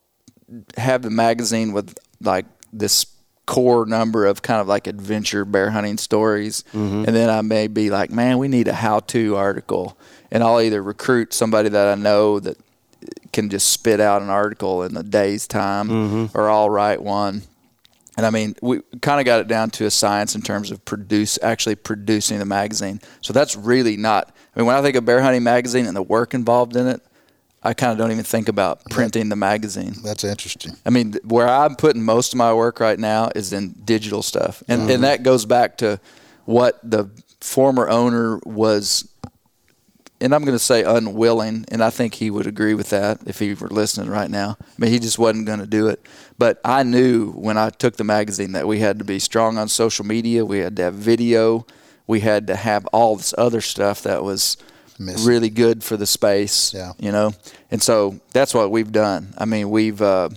H: have the magazine with like this core number of kind of like adventure bear hunting stories mm-hmm. and then I may be like man we need a how-to article and I'll either recruit somebody that I know that can just spit out an article in a day's time mm-hmm. or I'll write one and I mean, we kind of got it down to a science in terms of produce actually producing the magazine. So that's really not. I mean, when I think of bear hunting magazine and the work involved in it, I kind of don't even think about printing the magazine.
E: That's interesting.
H: I mean, where I'm putting most of my work right now is in digital stuff, and and mm-hmm. that goes back to what the former owner was. And I'm going to say unwilling, and I think he would agree with that if he were listening right now. I mean, he just wasn't going to do it. But I knew when I took the magazine that we had to be strong on social media, we had to have video, we had to have all this other stuff that was
E: Missing.
H: really good for the space.
E: Yeah.
H: You know, and so that's what we've done. I mean, we've, uh,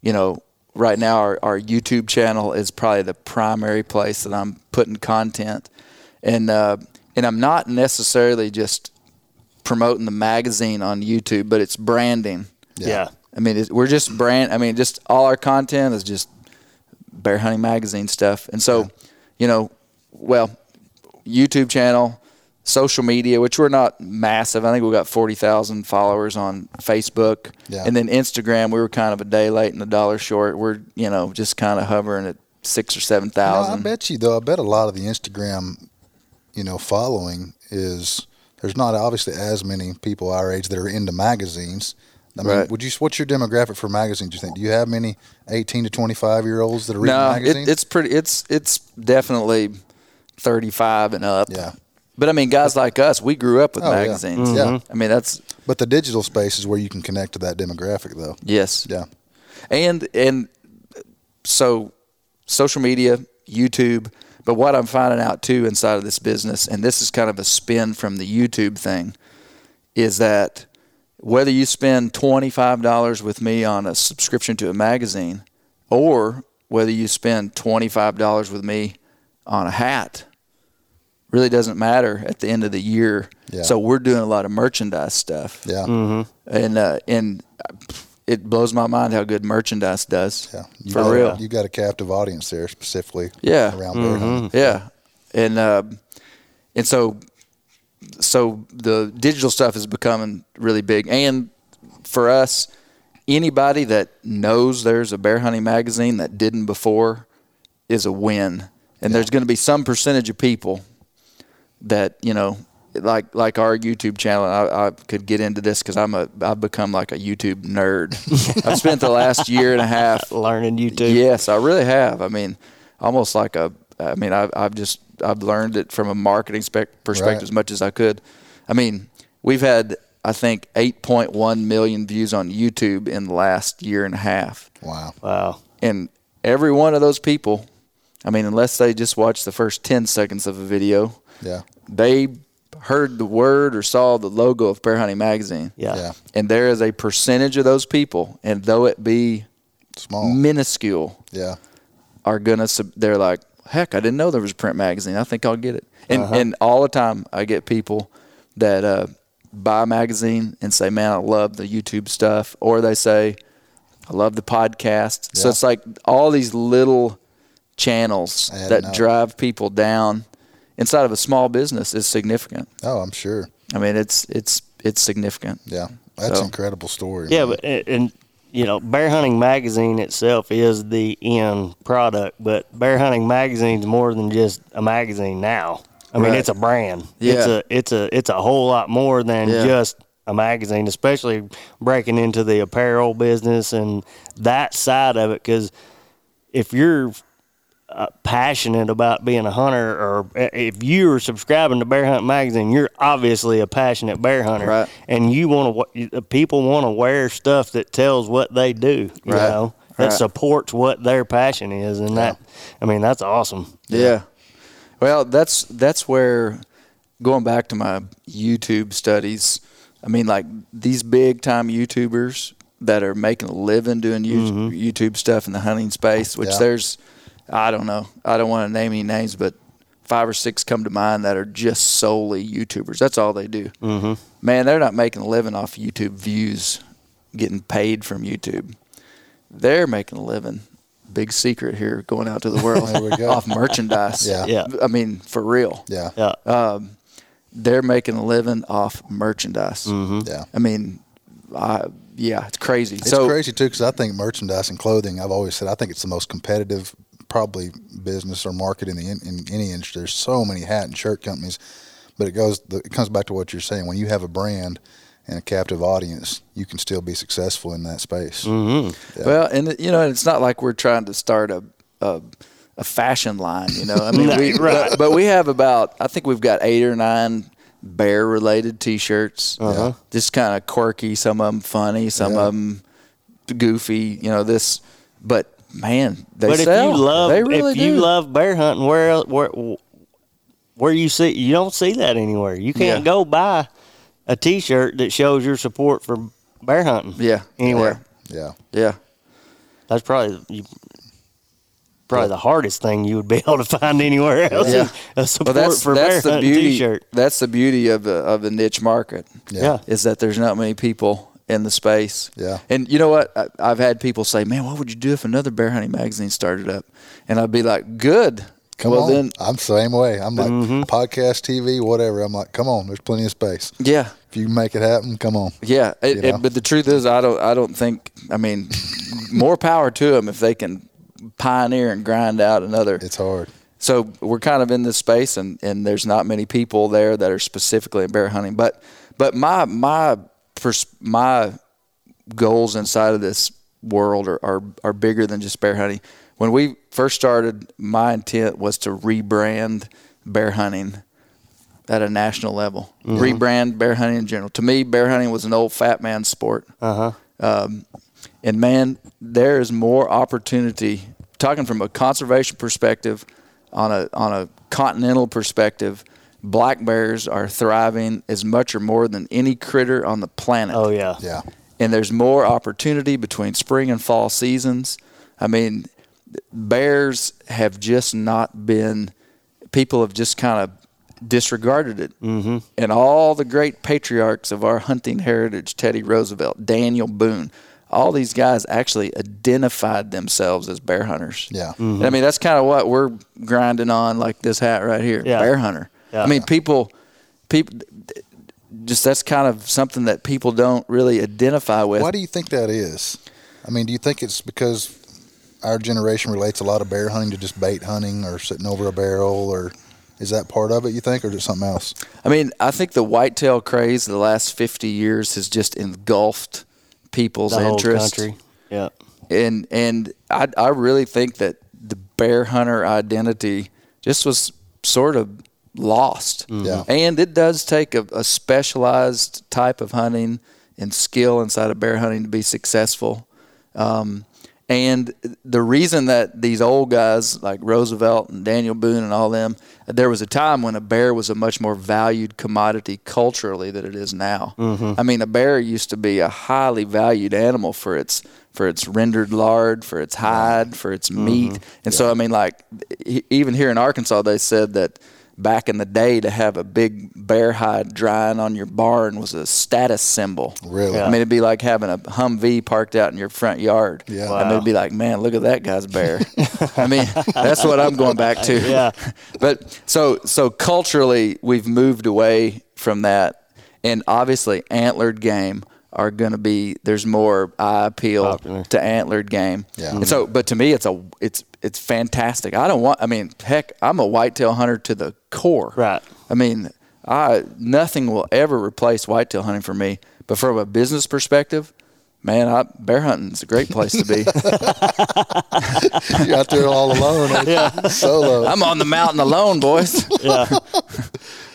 H: you know, right now our, our YouTube channel is probably the primary place that I'm putting content, and uh, and I'm not necessarily just promoting the magazine on YouTube, but it's branding.
G: Yeah.
H: I mean, it's, we're just brand. I mean, just all our content is just bear hunting magazine stuff, and so, you know, well, YouTube channel, social media, which we're not massive. I think we got forty thousand followers on Facebook,
E: Yeah.
H: and then Instagram. We were kind of a day late and a dollar short. We're you know just kind of hovering at six or seven
E: You know, I bet you though. I bet a lot of the Instagram, you know, following is there's not obviously as many people our age that are into magazines. I mean,
H: Right.
E: would you? What's your demographic for magazines? Do you think? Do you have many 18 to 25 year olds that are reading
H: no,
E: magazines?
H: it, it's pretty. It's it's definitely thirty five and up.
E: Yeah.
H: But I mean, guys like us, we grew up with
E: Oh, yeah.
H: magazines. Mm-hmm.
E: Yeah.
H: I mean, that's
E: but the digital space is where you can connect to that demographic, though.
H: yes.
E: Yeah.
H: and and so social media youtube but what i'm finding out too inside of this business and this is kind of a spin from the youtube thing is that whether you spend $25 with me on a subscription to a magazine or whether you spend $25 with me on a hat really doesn't matter at the end of the year
E: Yeah.
H: so we're doing a lot of merchandise stuff
E: Yeah.
H: and uh, and it blows my mind how good merchandise does.
E: Yeah. You
H: for
E: got,
H: real.
E: You got a captive audience there specifically.
H: Yeah.
E: Around bear hunting.
H: Yeah, and uh, and so so the digital stuff is becoming really big, and for us, anybody that knows there's a bear hunting magazine that didn't before is a win, and there's going to be some percentage of people that you know. Like like our YouTube channel, I, I could get into this because I'm a I've become like a YouTube nerd. (laughs) I've spent the last year and a half
G: Learning YouTube.
H: Yes, I really have. I mean, almost like a. I mean, I've I've just I've learned it from a marketing spec- perspective
E: Right.
H: as much as I could. I mean, we've had I think 8.1 million views on YouTube in the last year and a half,
E: Wow.
G: Wow.
H: and every one of those people, I mean, unless they just watched the first 10 seconds of a video,
E: Yeah.
H: they heard the word or saw the logo of Bear Hunting Magazine.
G: Yeah.
E: Yeah.
H: And there is a percentage of those people, and though it be
E: Small.
H: minuscule,
E: Yeah.
H: are gonna sub- they're like heck i didn't know there was a print magazine i think i'll get it and
E: Uh-huh.
H: and all the time i get people that uh, buy a magazine and say man i love the youtube stuff or they say i love the podcast so it's like all these little channels that
E: up.
H: drive people down inside of a small business is significant
E: Oh, I'm sure.
H: i mean it's it's it's significant
E: Yeah. That's
H: So-
E: an incredible story.
G: Yeah,
E: man.
G: but and, and you know, Bear Hunting Magazine itself is the end product, but Bear Hunting Magazine's more than just a magazine now. I mean,
H: Right.
G: it's a brand.
H: Yeah.
G: It's a it's a it's a whole lot more than
H: Yeah.
G: just a magazine, especially breaking into the apparel business and that side of it cuz if you're uh, passionate about being a hunter, or uh, if you're subscribing to Bear Hunt Magazine, you're obviously a passionate bear hunter,
H: Right.
G: and you want to. Uh, people want to wear stuff that tells what they do, you
H: Right.
G: know, that
H: Right.
G: supports what their passion is, and that. I mean, that's awesome.
H: Yeah. Well, that's that's where going back to my YouTube studies. I mean, like these big time YouTubers that are making a living doing You- mm-hmm. YouTube stuff in the hunting space, which
E: Yeah.
H: there's, I don't know, I don't want to name any names, but five or six come to mind that are just solely YouTubers. That's all they do. Mm-hmm. Man, they're not making a living off YouTube views, getting paid from YouTube. They're making a living. Big secret here, going out to the world
E: There we go. (laughs)
H: off merchandise.
E: Yeah.
G: Yeah.
H: I mean, for real.
E: Yeah.
G: Yeah,
H: They're making a living off merchandise.
E: Yeah.
H: I mean, I, yeah, it's crazy.
E: It's
H: so
E: crazy too because I think merchandise and clothing. I've always said I think it's the most competitive, probably business or market in the in, in any industry. There's so many hat and shirt companies, but it goes. The, it comes back to what you're saying. When you have a brand and a captive audience, you can still be successful in that space.
H: Mm-hmm. Well, and you know, it's not like we're trying to start a a, a fashion line. You know, I mean, (laughs) we,
G: Right.
H: but, but we have about I think we've got eight or nine bear related T-shirts.
E: Uh-huh.
H: Just kind of quirky. Some of them funny. Some
E: Yeah.
H: of them goofy. You know this, but man, they
G: but
H: sell.
G: if you love,
H: they really
G: if you love bear hunting, where where where you see you don't see that anywhere. You can't
H: Yeah.
G: go buy a T-shirt that shows your support for bear hunting.
H: yeah,
G: anywhere.
E: Yeah.
H: Yeah.
G: That's probably you, probably the hardest thing you would be (laughs) able to find anywhere else.
H: Yeah.
G: A support
H: Well, that's
G: for
H: that's
G: bear
H: the
G: hunting
H: beauty.
G: T-shirt.
H: That's the beauty of the of the niche market.
G: Yeah.
H: is that there's not many people in the space.
E: Yeah.
H: And you know what? I, I've had people say, "Man, what would you do if another bear hunting magazine started up?" And I'd be like, "Good.
E: Come
H: well
E: on.
H: then,
E: I'm the same way. I'm like
H: Mm-hmm.
E: podcast, TV, whatever. I'm like, come on. There's plenty of space.
H: yeah."
E: If you make it happen, come on.
H: Yeah, it, it- but the truth is, I don't. I don't think. I mean, more power to them if they can pioneer and grind out another.
E: It's hard.
H: So we're kind of in this space, and, and there's not many people there that are specifically in bear hunting. But but my my pers- my goals inside of this world are, are are bigger than just bear hunting. When we first started, my intent was to rebrand bear hunting at a national level. Rebrand bear hunting in general. To me, bear hunting was an old fat man sport.
G: Uh huh.
H: Um, and man, there is more opportunity. Talking from a conservation perspective, on a on a continental perspective, black bears are thriving as much or more than any critter on the planet.
G: Oh yeah.
E: Yeah.
H: And there's more opportunity between spring and fall seasons. I mean, bears have just not been. People have just kind of disregarded it. Mm-hmm. And all the great patriarchs of our hunting heritage, Teddy Roosevelt, Daniel Boone, all these guys actually identified themselves as bear hunters.
E: Yeah.
H: And I mean, that's kind of what we're grinding on, like this hat right here,
G: Yeah.
H: bear hunter.
G: Yeah.
H: I mean, people, people, just that's kind of something that people don't really identify with.
E: Why do you think that is? I mean, do you think it's because our generation relates a lot of bear hunting to just bait hunting or sitting over a barrel, or is that part of it? You think, or is it something else?
H: I mean, I think the whitetail craze of the last 50 years has just engulfed people's
G: The whole
H: interest.
G: country. Yeah.
H: And and I I really think that the bear hunter identity just was sort of lost. Mm-hmm.
E: Yeah.
H: And it does take a, a specialized type of hunting and skill inside of bear hunting to be successful. Um, and the reason that these old guys like Roosevelt and Daniel Boone and all them, there was a time when a bear was a much more valued commodity culturally than it is now. Mm-hmm. I mean, a bear used to be a highly valued animal for its for its rendered lard, for its hide, for its meat. Mm-hmm. And so, I mean, like even here in Arkansas, they said that back in the day to have a big bear hide drying on your barn was a status symbol.
E: Really?
H: I mean, it'd be like having a Humvee parked out in your front yard.
E: Yeah.
H: I mean, it'd be like, man, look at that guy's bear. (laughs) I mean, that's what I'm going back to.
G: Yeah. (laughs)
H: But so so culturally, we've moved away from that, and obviously, antlered game are going to be there's more eye appeal
G: Popular.
H: to antlered game.
E: Yeah.
H: And so, but to me, it's a it's it's fantastic. I don't want. I mean, heck, I'm a whitetail hunter to the core.
G: Right.
H: I mean, I nothing will ever replace whitetail hunting for me. But from a business perspective, man, I, bear hunting is a great place to be. (laughs)
E: You're out there all alone, yeah. solo.
H: I'm on the mountain alone, boys.
G: Yeah. (laughs)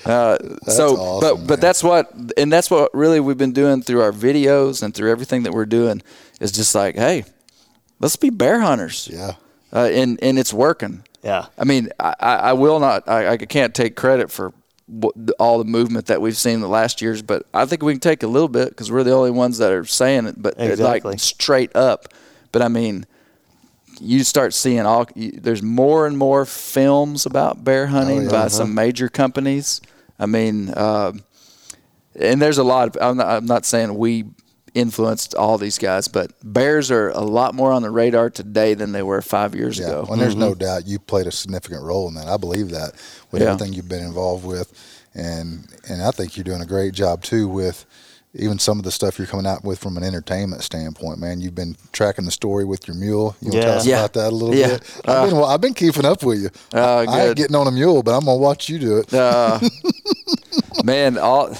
H: Uh, so,
E: awesome,
H: but
E: man.
H: but that's what, and that's what really we've been doing through our videos and through everything that we're doing is just like, hey, let's be bear hunters.
E: Yeah.
H: Uh, and and it's working.
G: Yeah.
H: I mean, I, I I will not. I, I can't take credit for what, all the movement that we've seen the last years, but I think we can take a little bit because we're the only ones that are saying it. But
G: Exactly.
H: like straight up. But I mean, you start seeing all. You, there's more and more films about bear hunting
E: yeah.
H: by some major companies. I mean, uh, and there's a lot of. I'm not, I'm not saying we influenced all these guys, but bears are a lot more on the radar today than they were five years
E: Yeah,
H: ago.
E: and there's no doubt you played a significant role in that. I believe that with
H: Yeah.
E: everything you've been involved with, and and I think you're doing a great job too with even some of the stuff you're coming out with from an entertainment standpoint. Man, you've been tracking the story with your mule. You want to tell
G: Yeah.
E: us
H: Yeah.
E: about that a little
H: Yeah.
E: bit? I've been I've been keeping up with you.
H: Oh,
E: I ain't getting on a mule, but I'm gonna watch you do it.
H: uh, (laughs) man, all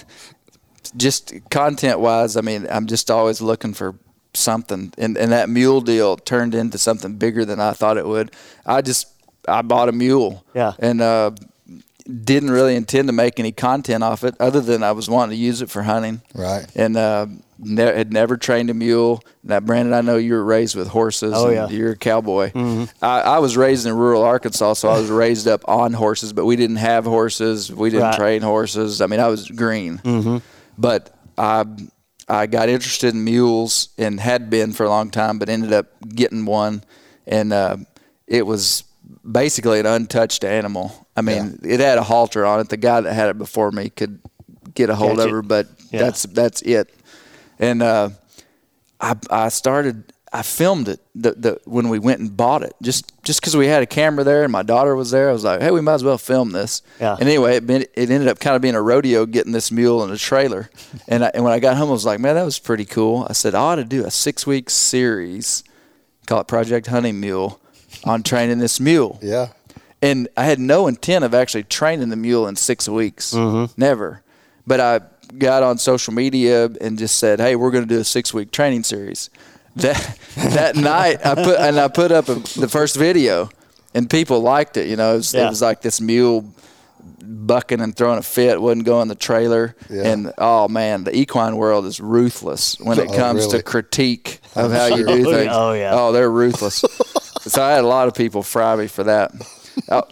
H: just content wise, I mean, I'm just always looking for something, and and that mule deal turned into something bigger than I thought it would. I just I bought a mule,
G: Yeah.
H: and uh, didn't really intend to make any content off it, other than I was wanting to use it for hunting,
E: Right.
H: and. Uh, Ne- had never trained a mule. Now, Brandon, I know you were raised with horses.
G: Oh,
H: and
G: yeah.
H: You're a cowboy. I, I was raised in rural Arkansas, so I was raised up on horses, but we didn't have horses. We didn't
G: Right.
H: train horses. I mean, I was green. But I, I got interested in mules and had been for a long time, but ended up getting one. And uh, it was basically an untouched animal. I mean, it had a halter on it. The guy that had it before me could get a hold
G: Catch
H: of
G: it.
H: her, but
G: Yeah.
H: that's that's it. And uh, I I started I filmed it the, the when we went and bought it just just because we had a camera there and my daughter was there. I was like, hey, we might as well film this.
G: Yeah.
H: And anyway, it, been, it ended up kind of being a rodeo getting this mule in a trailer. (laughs) and I, and when I got home, I was like, man, that was pretty cool. I said I ought to do a six week series, call it Project Hunting Mule, on training this mule.
E: Yeah.
H: And I had no intent of actually training the mule in six weeks. Mm-hmm. Never. But I got on social media and just said, "Hey, we're going to do a six week training series." That that night, I put and I put up a, the first video, and people liked it. You know, it was,
G: Yeah.
H: it was like this mule bucking and throwing a fit, wouldn't go in the trailer.
E: Yeah.
H: And oh man, the equine world is ruthless when it
E: Oh,
H: comes
E: really?
H: to critique (laughs) of how you do
G: Oh,
H: things.
G: Oh, yeah.
H: Oh, they're ruthless. (laughs) so I had a lot of people fry me for that. I,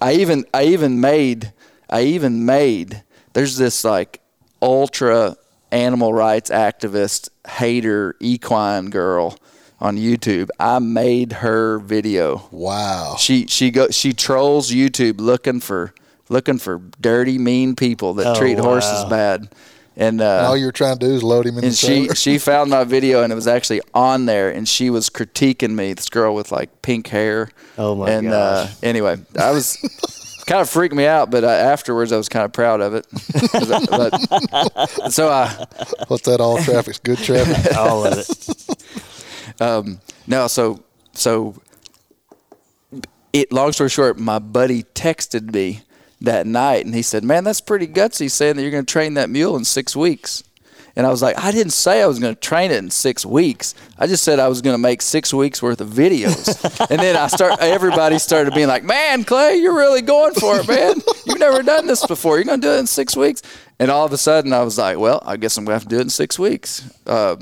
H: I even I even made I even made there's this like ultra animal rights activist hater equine girl on YouTube. I made her video.
E: Wow.
H: She she go she trolls YouTube looking for looking for dirty mean people that
G: Oh,
H: treat horses bad. And uh,
E: all you're trying to do is load him in the
H: and she she found my video and it was actually on there and she was critiquing me this girl with like pink hair
G: Oh, my
H: and uh, anyway i was (laughs) kind of freaked me out but uh, afterwards i was kind of proud of it. (laughs) I- but- (laughs) so i
E: What's that? All traffic's good traffic. (laughs)
G: All of it.
H: um, no so so it long story short my buddy texted me that night and he said man that's pretty gutsy saying that you're going to train that mule in six weeks and I was like, I didn't say I was going to train it in six weeks. I just said I was going to make six weeks worth of videos. (laughs) and then I start, everybody started being like, man, Clay, you're really going for it, man. You've never done this before. You're going to do it in six weeks. And all of a sudden I was like, well, I guess I'm going to have to do it in six weeks. Uh,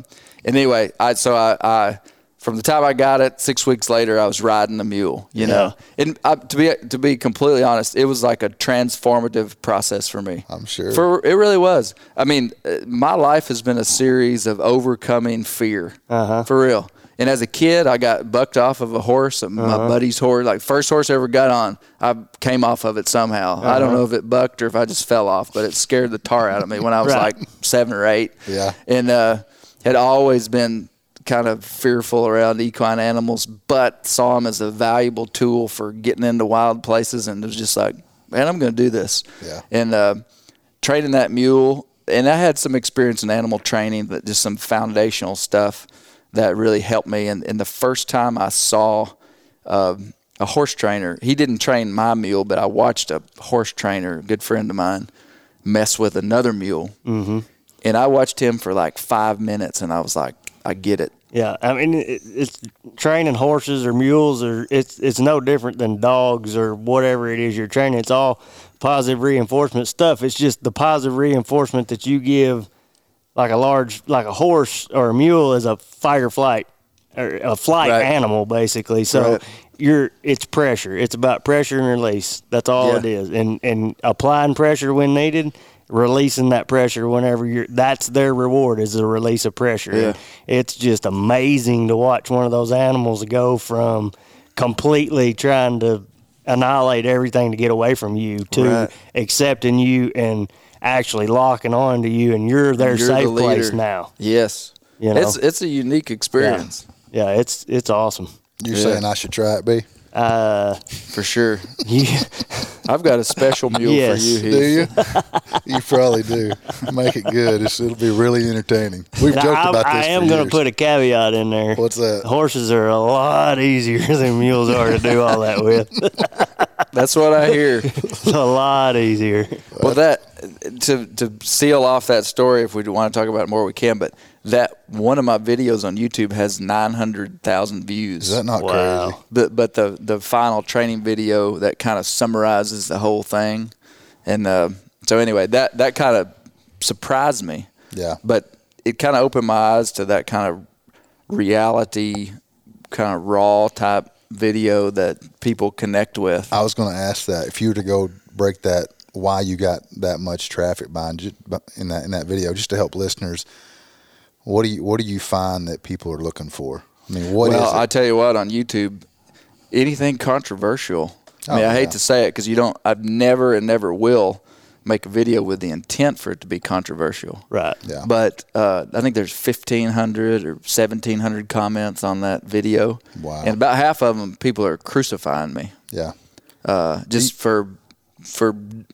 H: and anyway, I, so I, I, from the time I got it, six weeks later, I was riding the mule. You know, and uh, to be to be completely honest, it was like a transformative process for me.
E: I'm sure.
H: For it really was. I mean, uh, my life has been a series of overcoming fear.
G: Uh-huh.
H: For real. And as a kid, I got bucked off of a horse, uh, my buddy's horse, like first horse I ever got on. I came off of it somehow. I don't know if it bucked or if I just fell off, but it scared the tar out of me when I was (laughs)
G: Right.
H: like seven or eight.
E: Yeah.
H: And uh, had always been kind of fearful around equine animals, but saw them as a valuable tool for getting into wild places, and it was just like, man, I'm going to do this.
E: Yeah.
H: And uh, training that mule, and I had some experience in animal training, but just some foundational stuff that really helped me. And, and the first time I saw um a horse trainer, he didn't train my mule, but I watched a horse trainer, a good friend of mine, mess with another mule. Mm-hmm. And I watched him for like five minutes, and I was like, I get it.
G: Yeah, I mean, it, it's training horses or mules, or it's it's no different than dogs or whatever it is you're training. It's all positive reinforcement stuff. It's just the positive reinforcement that you give, like a large, like a horse or a mule, is a fight or flight, or a flight
H: Right.
G: animal, basically. So
H: Right.
G: you're it's pressure. It's about pressure and release. That's all
H: Yeah.
G: it is, and and applying pressure when needed. Releasing that pressure whenever you're that's their reward is the release of pressure.
H: Yeah.
G: It's just amazing to watch one of those animals go from completely trying to annihilate everything to get away from you to
H: Right.
G: accepting you and actually locking on to you and you're their
H: You're
G: safe
H: the
G: place now.
H: Yes.
G: You know?
H: It's it's a unique experience
G: Yeah, it's it's awesome.
E: You're
H: Yeah.
E: saying I should try it, B?
G: Uh
H: for sure.
G: you, (laughs)
H: I've got a special mule
G: Yes.
H: for you. Heath.
E: Do you? (laughs) you probably do. Make it good. It's, it'll be really entertaining. We've
G: Now,
E: joked
G: I,
E: about this.
G: I am going to put a caveat in there.
E: What's that?
G: Horses are a lot easier (laughs) than mules are to do all that with.
H: That's what I hear.
G: It's a lot easier.
H: well, that to to seal off that story, if we want to talk about it more, we can. But that one of my videos on YouTube has nine hundred thousand views.
E: Is that not
G: Wow.
E: crazy?
H: but but the the final training video that kind of summarizes the whole thing, and uh, so anyway, that that kind of surprised me.
E: Yeah.
H: But it kind of opened my eyes to that kind of reality, kind of raw type video that people connect with.
E: I was going to ask that if you were to go break that, why you got that much traffic behind ju- in that in that video, just to help listeners. What do you What do you find that people are looking for? I mean, what is
H: well,
E: it?
H: I tell you what, on YouTube, anything controversial. I mean,
E: Oh,
H: I hate to say it because you don't. I've never and never will make a video with the intent for it to be controversial.
G: Right.
E: Yeah.
H: But uh, I think there's 1,500 or 1,700 comments on that video.
E: Wow.
H: And about half of them, people are crucifying me
E: yeah,
H: uh, just for for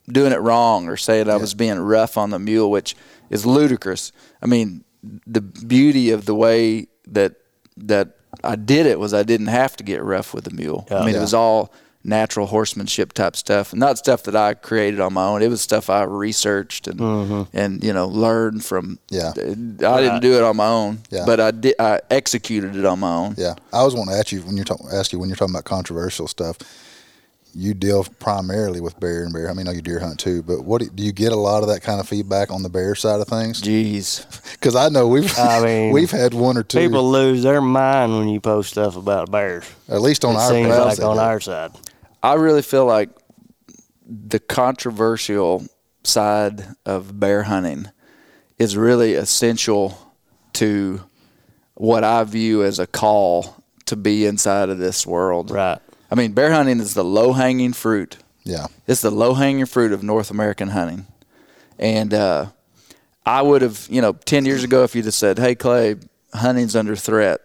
H: doing it wrong or saying I was being rough on the mule, which is ludicrous. I mean, the beauty of the way that that I did it was I didn't have to get rough with the mule. I mean,
E: Yeah.
H: it was all natural horsemanship type stuff, not stuff that I created on my own. It was stuff I researched and mm-hmm. and you know learned from.
E: Yeah.
H: I didn't do it on my own,
E: Yeah.
H: but I did. I executed it on my own.
E: Yeah, I was want to ask you when you're talking ask you when you're talking about controversial stuff. You deal primarily with bear and bear. I mean, I know you deer hunt too, but what do do you get a lot of that kind of feedback on the bear side of things?
H: Jeez, (laughs)
E: Because I know we've
G: I (laughs) mean,
E: we've had one or two
G: People lose their mind when you post stuff about bears.
E: at least on
G: it
E: our
G: seems like on
E: do.
G: our side.
H: I really feel like the controversial side of bear hunting is really essential to what I view as a call to be inside of this world.
G: Right.
H: I mean, bear hunting is the low hanging fruit.
E: Yeah,
H: It's the low hanging fruit of North American hunting. And uh, I would have, you know, 10 years ago, if you'd have said, hey, Clay, hunting's under threat,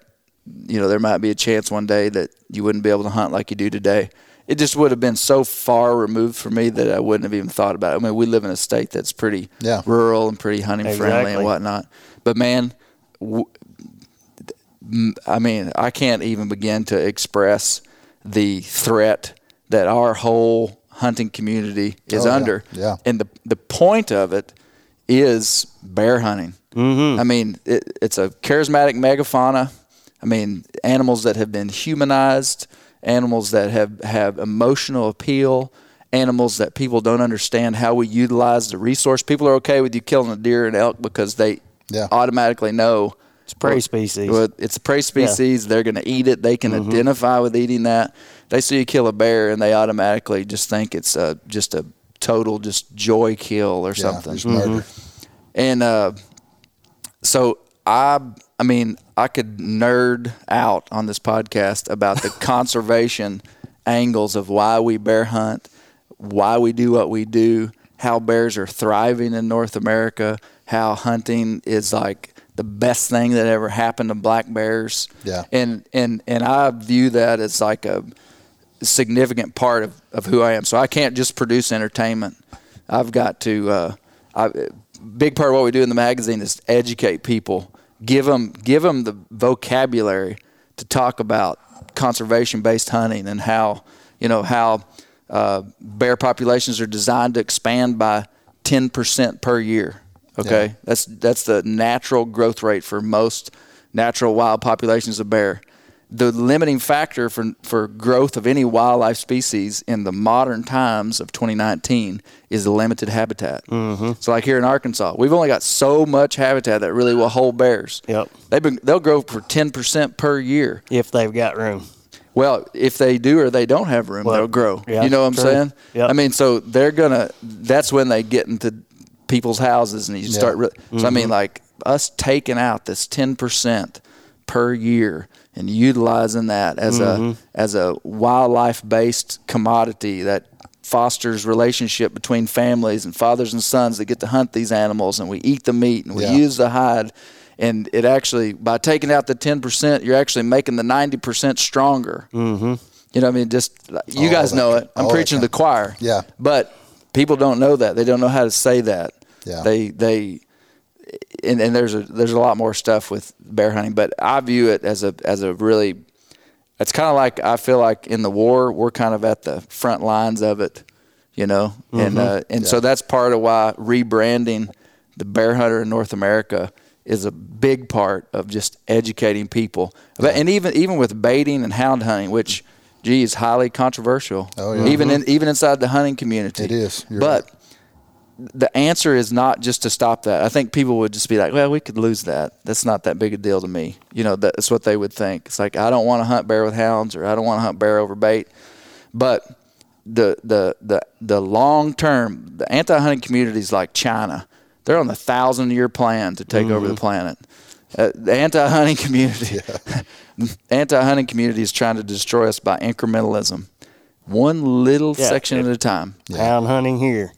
H: you know, there might be a chance one day that you wouldn't be able to hunt like you do today. It just would have been so far removed from me that I wouldn't have even thought about it. I mean, we live in a state that's pretty
E: Yeah.
H: rural and pretty hunting friendly and whatnot. But man, w- m- I mean, I can't even begin to express the threat that our whole hunting community is
E: Oh, yeah.
H: under.
E: Yeah.
H: And the the point of it is bear hunting. Mm-hmm. I mean, it, it's a charismatic megafauna. I mean, animals that have been humanized, animals that have, have emotional appeal, animals that people don't understand how we utilize the resource. People are okay with you killing a deer and elk because they
E: Yeah.
H: automatically know
G: It's prey species.
H: well, it's a prey species. They're going to eat it. They can
E: Mm-hmm.
H: identify with eating that. They see you kill a bear and they automatically just think it's a, just a total just joy kill or
E: yeah,
H: something.
E: just murder.
H: And uh, so I, I mean, I could nerd out on this podcast about the (laughs) conservation angles of why we bear hunt, why we do what we do, how bears are thriving in North America, how hunting is like the best thing that ever happened to black bears.
E: Yeah.
H: And and and I view that as like a significant part of, of who I am. So I can't just produce entertainment. I've got to. Uh, I, big part of what we do in the magazine is educate people, give them give them the vocabulary to talk about conservation based hunting and how you know how uh, bear populations are designed to expand by ten percent per year. Okay,
E: Yeah.
H: that's that's the natural growth rate for most natural wild populations of bear. The limiting factor for for growth of any wildlife species in the modern times of 2019 is the limited habitat. Mm-hmm. So, like here in Arkansas, we've only got so much habitat that really will hold bears.
G: Yep.
H: They've been, they'll grow for 10% per year.
G: if they've got room.
H: Well, if they do or they don't have room,
G: Well,
H: they'll grow.
G: yeah,
H: you know what I'm
G: true.
H: saying?
G: Yep.
H: I mean, so they're gonna. That's when they get into people's houses and you start. Re- So I mean, like us taking out this ten percent per year and utilizing that as a as a wildlife based commodity that fosters relationship between families and fathers and sons that get to hunt these animals and we eat the meat and we
E: Yeah.
H: use the hide and it actually by taking out the 10% you're actually making the 90% stronger mm-hmm. you know i mean just you
E: All
H: guys know it i'm
E: all
H: preaching to the choir
E: Yeah.
H: but people don't know that. They don't know how to say that.
E: Yeah.
H: they they and, and there's a there's a lot more stuff with bear hunting but i view it as a as a really it's kind of like I feel like in the war we're kind of at the front lines of it, you know, and uh, and so that's part of why rebranding the bear hunter in North America is a big part of just educating people, But and even even with baiting and hound hunting, which gee is highly controversial,
E: Oh, yeah.
H: even mm-hmm. in even inside the hunting community,
E: It is.
H: But
E: right.
H: the answer is not just to stop that. I think people would just be like, well, we could lose that. That's not that big a deal to me. You know, that's what they would think. It's like, I don't want to hunt bear with hounds or I don't want to hunt bear over bait. But the, the, the, the long term, the anti hunting communities like China, they're on the thousand year plan to take over the mm-hmm. planet. Uh, the anti hunting community, (laughs) (laughs) anti hunting community is trying to destroy us by incrementalism, one little
G: Yeah.
H: section at a time
G: Hound hunting here.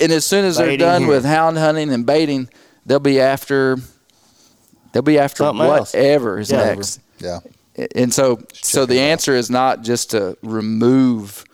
H: and as soon as they're done
G: here.
H: with hound hunting and baiting, they'll be after they'll be after
G: Something else.
H: whatever is
G: Yeah.
H: next.
E: Yeah.
H: And so so the
E: it out.
H: answer is not just to remove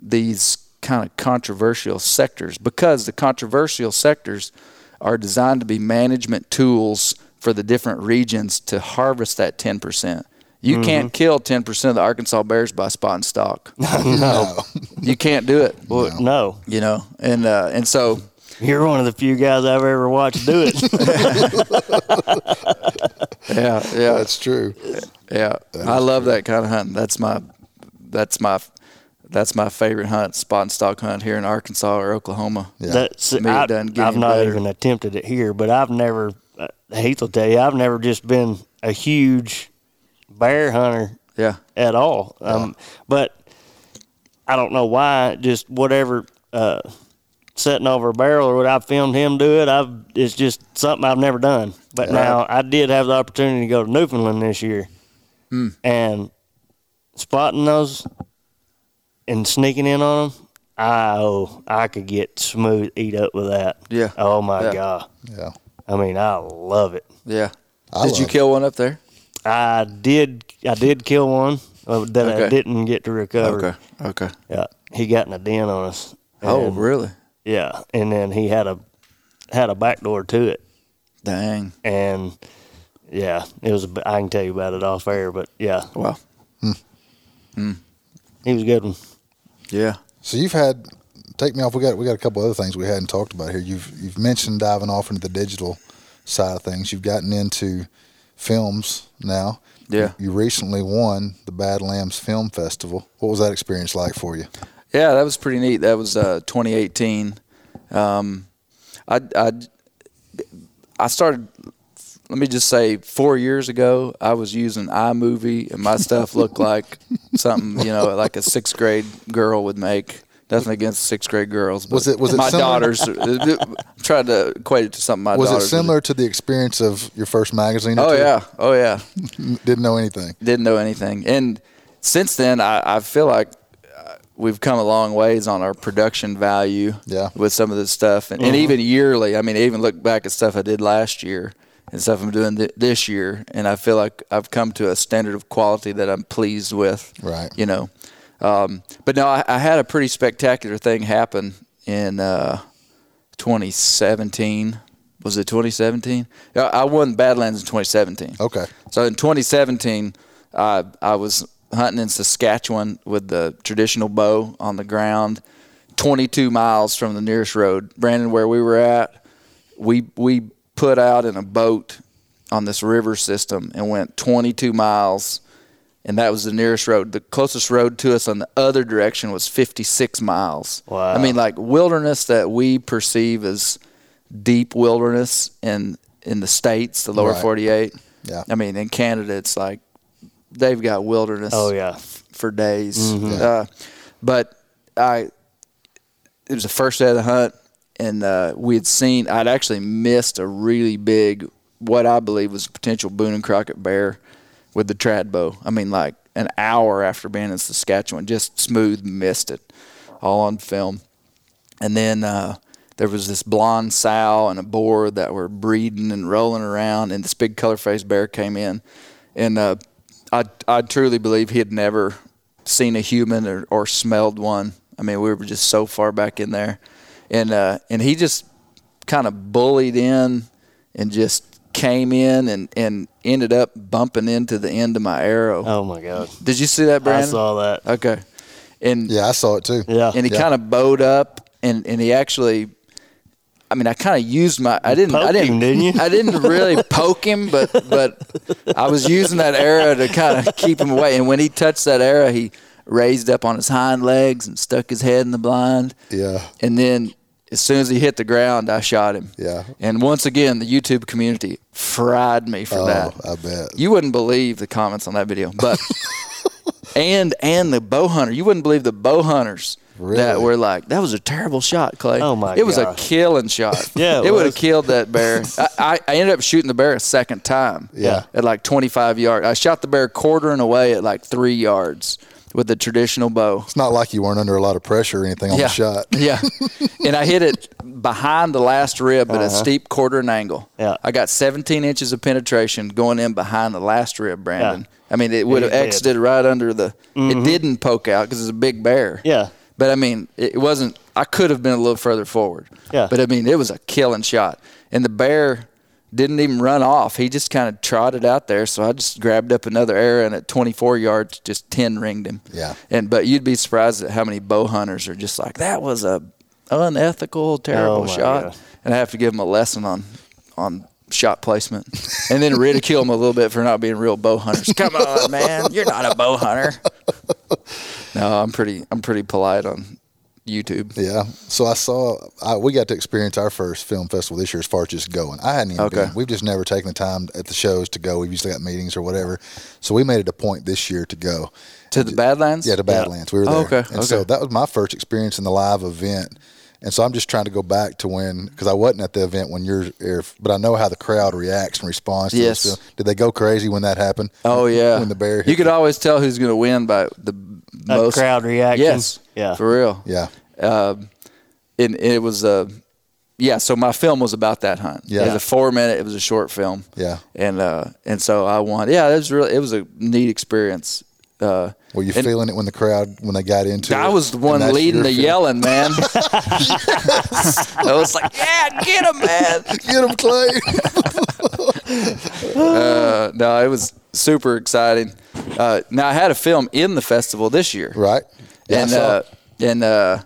H: these kind of controversial sectors because the controversial sectors are designed to be management tools for the different regions to harvest that 10%. You can't kill 10% of the Arkansas bears by spot and stock. (laughs)
E: No.
H: you can't do it.
G: Well, no.
H: You know, and uh, and so
G: You're one of the few guys I've ever watched do it. (laughs)
H: yeah, yeah,
E: That's true.
H: yeah. I love that kind of hunting. That's my that's my that's my favorite hunt, spot and stock hunt here in Arkansas or Oklahoma.
E: Yeah.
G: That's
H: Me, it
G: I,
H: doesn't get
G: I've
H: any
G: not
H: better.
G: even attempted it here, but I've never. Heath will tell you, I've never just been a huge bear hunter
H: Yeah,
G: at all. Um, but I don't know why. Just whatever, uh, sitting over a barrel or what I filmed him do it. I've it's just something I've never done. But now I did have the opportunity to go to Newfoundland this year,
H: Hmm.
G: and spotting those and sneaking in on them. I oh, I could get smooth eat up with that.
H: Yeah.
G: Oh my
H: Yeah.
G: god.
E: Yeah.
G: I mean, I love it.
H: yeah.
E: I
H: Did you
E: love
H: kill one up there?
G: I did. I did kill one uh, that I didn't get to recover.
H: Okay, okay.
G: Yeah, he got in a den on us.
H: Oh, really?
G: Yeah, and then he had a had a back door to it,
H: Dang.
G: and yeah, it was. a b- I can tell you about it off air, but yeah,
H: Wow.
G: he was a good one.
H: Yeah.
E: So you've had take me off. We got we got a couple other things we hadn't talked about here. You've you've mentioned diving off into the digital side of things. You've gotten into films now.
H: Yeah.
E: You recently won the Badlands Film Festival. What was that experience like for you?
H: Yeah, that was pretty neat. That was uh, 2018. Um, I, I, I started, let me just say, four years ago, I was using iMovie, and my stuff looked like (laughs) something, you know, like a sixth grade girl would make. Nothing against sixth grade girls. But
E: Was it- was it
H: my
E: similar?
H: daughters? Uh, uh, tried to equate it to something my
E: was it
H: daughters. would-
E: similar to the experience of your first magazine? or
H: Oh
E: two?
H: yeah, oh yeah. (laughs)
E: Didn't know anything.
H: didn't know anything. And since then, I, I feel like uh, we've come a long ways on our production value
E: Yeah.
H: with some of this stuff. And, and mm-hmm. even yearly, I mean, I even look back at stuff I did last year and stuff I'm doing th- this year. And I feel like I've come to a standard of quality that I'm pleased with.
E: Right.
H: You know, um, but no, I, I had a pretty spectacular thing happen in uh, 2017. Was it 2017? I won Badlands in 2017.
E: Okay.
H: So in 2017, uh, I was hunting in Saskatchewan with the traditional bow on the ground, 22 miles from the nearest road. Brandon, where we were at, we we put out in a boat on this river system and went 22 miles, and that was the nearest road. The closest road to us on the other direction was 56 miles.
G: Wow.
H: I mean, like wilderness that we perceive as deep wilderness in in the states, the lower
E: Right.
H: 48.
E: Yeah.
H: I mean, in Canada, it's like they've got wilderness
G: Oh yeah,
H: for days.
E: Mm-hmm.
H: Uh, but I, it was the first day of the hunt, and uh, we had seen. I'd actually missed a really big, what I believe was a potential Boone and Crockett bear with the trad bow. I mean, like an hour after being in Saskatchewan, just smooth missed it, all on film. And then uh, there was this blonde sow and a boar that were breeding and rolling around, and this big color faced bear came in, and uh, I I truly believe he had never seen a human or, or smelled one. I mean, we were just so far back in there, and uh, and he just kind of bullied in and just came in and, and ended up bumping into the end of my arrow.
G: oh my god,
H: Did you see that,
G: I saw that.
H: Okay, and
E: Yeah, I saw it too.
G: Yeah,
H: and he
E: Yeah.
H: kind of bowed up and, and he actually I mean I kind of used my I didn't I didn't
G: him, didn't you?
H: I didn't really (laughs) poke him but but I was using that arrow to kind of keep him away and when he touched that arrow he raised up on his hind legs and stuck his head in the blind
E: Yeah.
H: and then as soon as he hit the ground I shot him
E: Yeah.
H: and once again the YouTube community fried me for
E: Oh,
H: that
E: I bet.
H: you wouldn't believe the comments on that video, but (laughs) and and the bow hunter, you wouldn't believe the bow hunters that were like, that was a terrible shot, Clay.
G: Oh, my
H: It was a killing shot. (laughs)
G: Yeah, it
H: it would have killed that bear. (laughs) I, I, I ended up shooting the bear a second time.
E: Yeah.
H: at like 25 yards. I shot the bear quartering away at like three yards with the traditional bow.
E: It's not like you weren't under a lot of pressure or anything on
H: Yeah.
E: the shot. (laughs)
H: Yeah. and I hit it behind the last rib at a steep quartering angle.
G: Uh-huh. Yeah.
H: I got 17 inches of penetration going in behind the last rib, Brandon. Yeah. I mean, it would have
G: you did.
H: exited right under the. It didn't poke out because it's a big bear.
G: Yeah.
H: But I mean, it wasn't. I could have been a little further forward.
G: Yeah.
H: But I mean, it was a killing shot, and the bear didn't even run off. He just kind of trotted out there. So I just grabbed up another arrow and at 24 yards, just 10 ringed him.
E: Yeah.
H: And but you'd be surprised at how many bow hunters are just like that was a unethical, terrible
G: Oh,
H: shot.
G: God.
H: And I have to give them a lesson on on shot placement, and then ridicule them a little bit for not being real bow hunters. Come on, man, you're not a bow hunter. (laughs) No, I'm pretty I'm pretty polite on YouTube.
E: Yeah. So I saw I, we got to experience our first film festival this year as far as just going. I hadn't even
H: Okay.
E: been. We've just never taken the time at the shows to go. We've usually got meetings or whatever. So we made it a point this year to go.
H: To the Badlands?
E: Yeah, to Badlands. We were
H: Oh,
E: there.
H: okay,
E: And so that was my first experience in the live event. And so I'm just trying to go back to when, because I wasn't at the event when you're, if- but I know how the crowd reacts and responds to
H: Yes.
E: this film. Did they go crazy when that happened?
H: Oh yeah.
E: When the bear hit
H: You could
E: the-
H: always tell who's going to win by the
G: That
H: most
G: crowd reaction.
H: Yes.
G: Yeah.
H: For real.
E: Yeah.
H: Um, and it was uh, yeah. So my film was about that hunt.
E: Yeah.
H: It was a four minute. It was a short film.
E: Yeah.
H: And uh, and so I won. Yeah, it was really it was a neat experience. Uh,
E: Were you feeling it when the crowd, when they got into it?
H: I was the one leading the yelling, man. (laughs) I was like, yeah, get him, man.
E: Get him, Clay. (laughs) (laughs)
H: Uh, no, it was super exciting. Uh, now I had a film in the festival this year,
E: right. Yeah, I
H: and uh,
E: it.
H: and uh,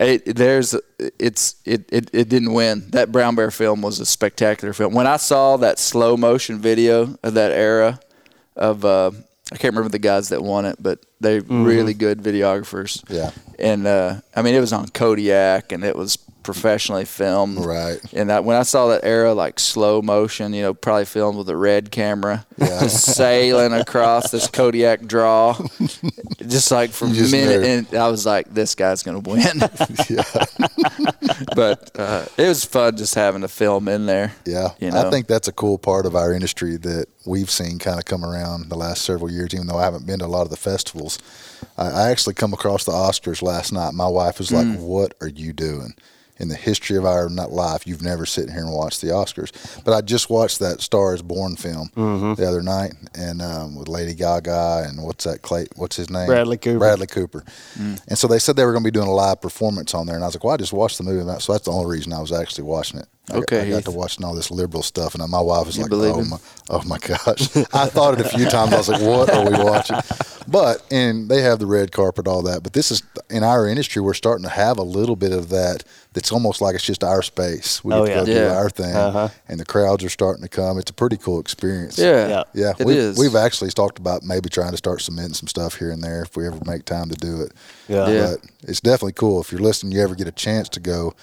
H: it, there's it's it, it it didn't win. That brown bear film was a spectacular film. When I saw that slow motion video of that era of uh, I can't remember the guys that won it, but they really good videographers.
E: Yeah.
H: and uh, I mean it was on Kodiak and it was professionally filmed.
E: Right.
H: And that when I saw that era like slow motion, you know, probably filmed with a red camera,
E: Yeah.
H: just (laughs) sailing across this Kodiak draw, just like for a minute, and I was like, this guy's gonna win. (laughs) (laughs) but uh, it was fun just having a film in there.
E: Yeah,
H: You know?
E: I think that's a cool part of our industry that we've seen kind of come around the last several years. Even though I haven't been to a lot of the festivals, I, I actually come across the Oscars last night. My wife was like,
H: Mm.
E: "What are you doing?" In the history of our not life, you've never sitting here and watched the Oscars. But I just watched that Star Is Born film
H: Mm-hmm.
E: the other night, and um, with Lady Gaga and what's that? Clay? What's his name?
G: Bradley Cooper.
E: Bradley Cooper.
H: Mm.
E: And so they said they were going to be doing a live performance on there, and I was like, "Well, I just watched the movie." So that's the only reason I was actually watching it. I got-
H: Okay,
E: I got
H: Heath.
E: to watching all this liberal stuff, and my wife was
H: You
E: like, "Oh
H: him?
E: my, oh my (laughs) gosh!" I thought it a few times. I was like, "What are we watching?" But and they have the red carpet, all that. But this is in our industry, we're starting to have a little bit of that. That's almost like it's just our space. We
G: Oh,
E: get to go
G: yeah.
E: do our thing,
G: Uh-huh.
E: and the crowds are starting to come. It's a pretty cool experience.
H: Yeah,
G: Yeah.
E: Yeah,
H: It
E: we've,
H: is.
E: we've actually talked about maybe trying to start cementing some stuff here and there if we ever make time to do it.
G: Yeah.
H: Yeah.
E: But it's definitely cool if you're listening. You ever get a chance to go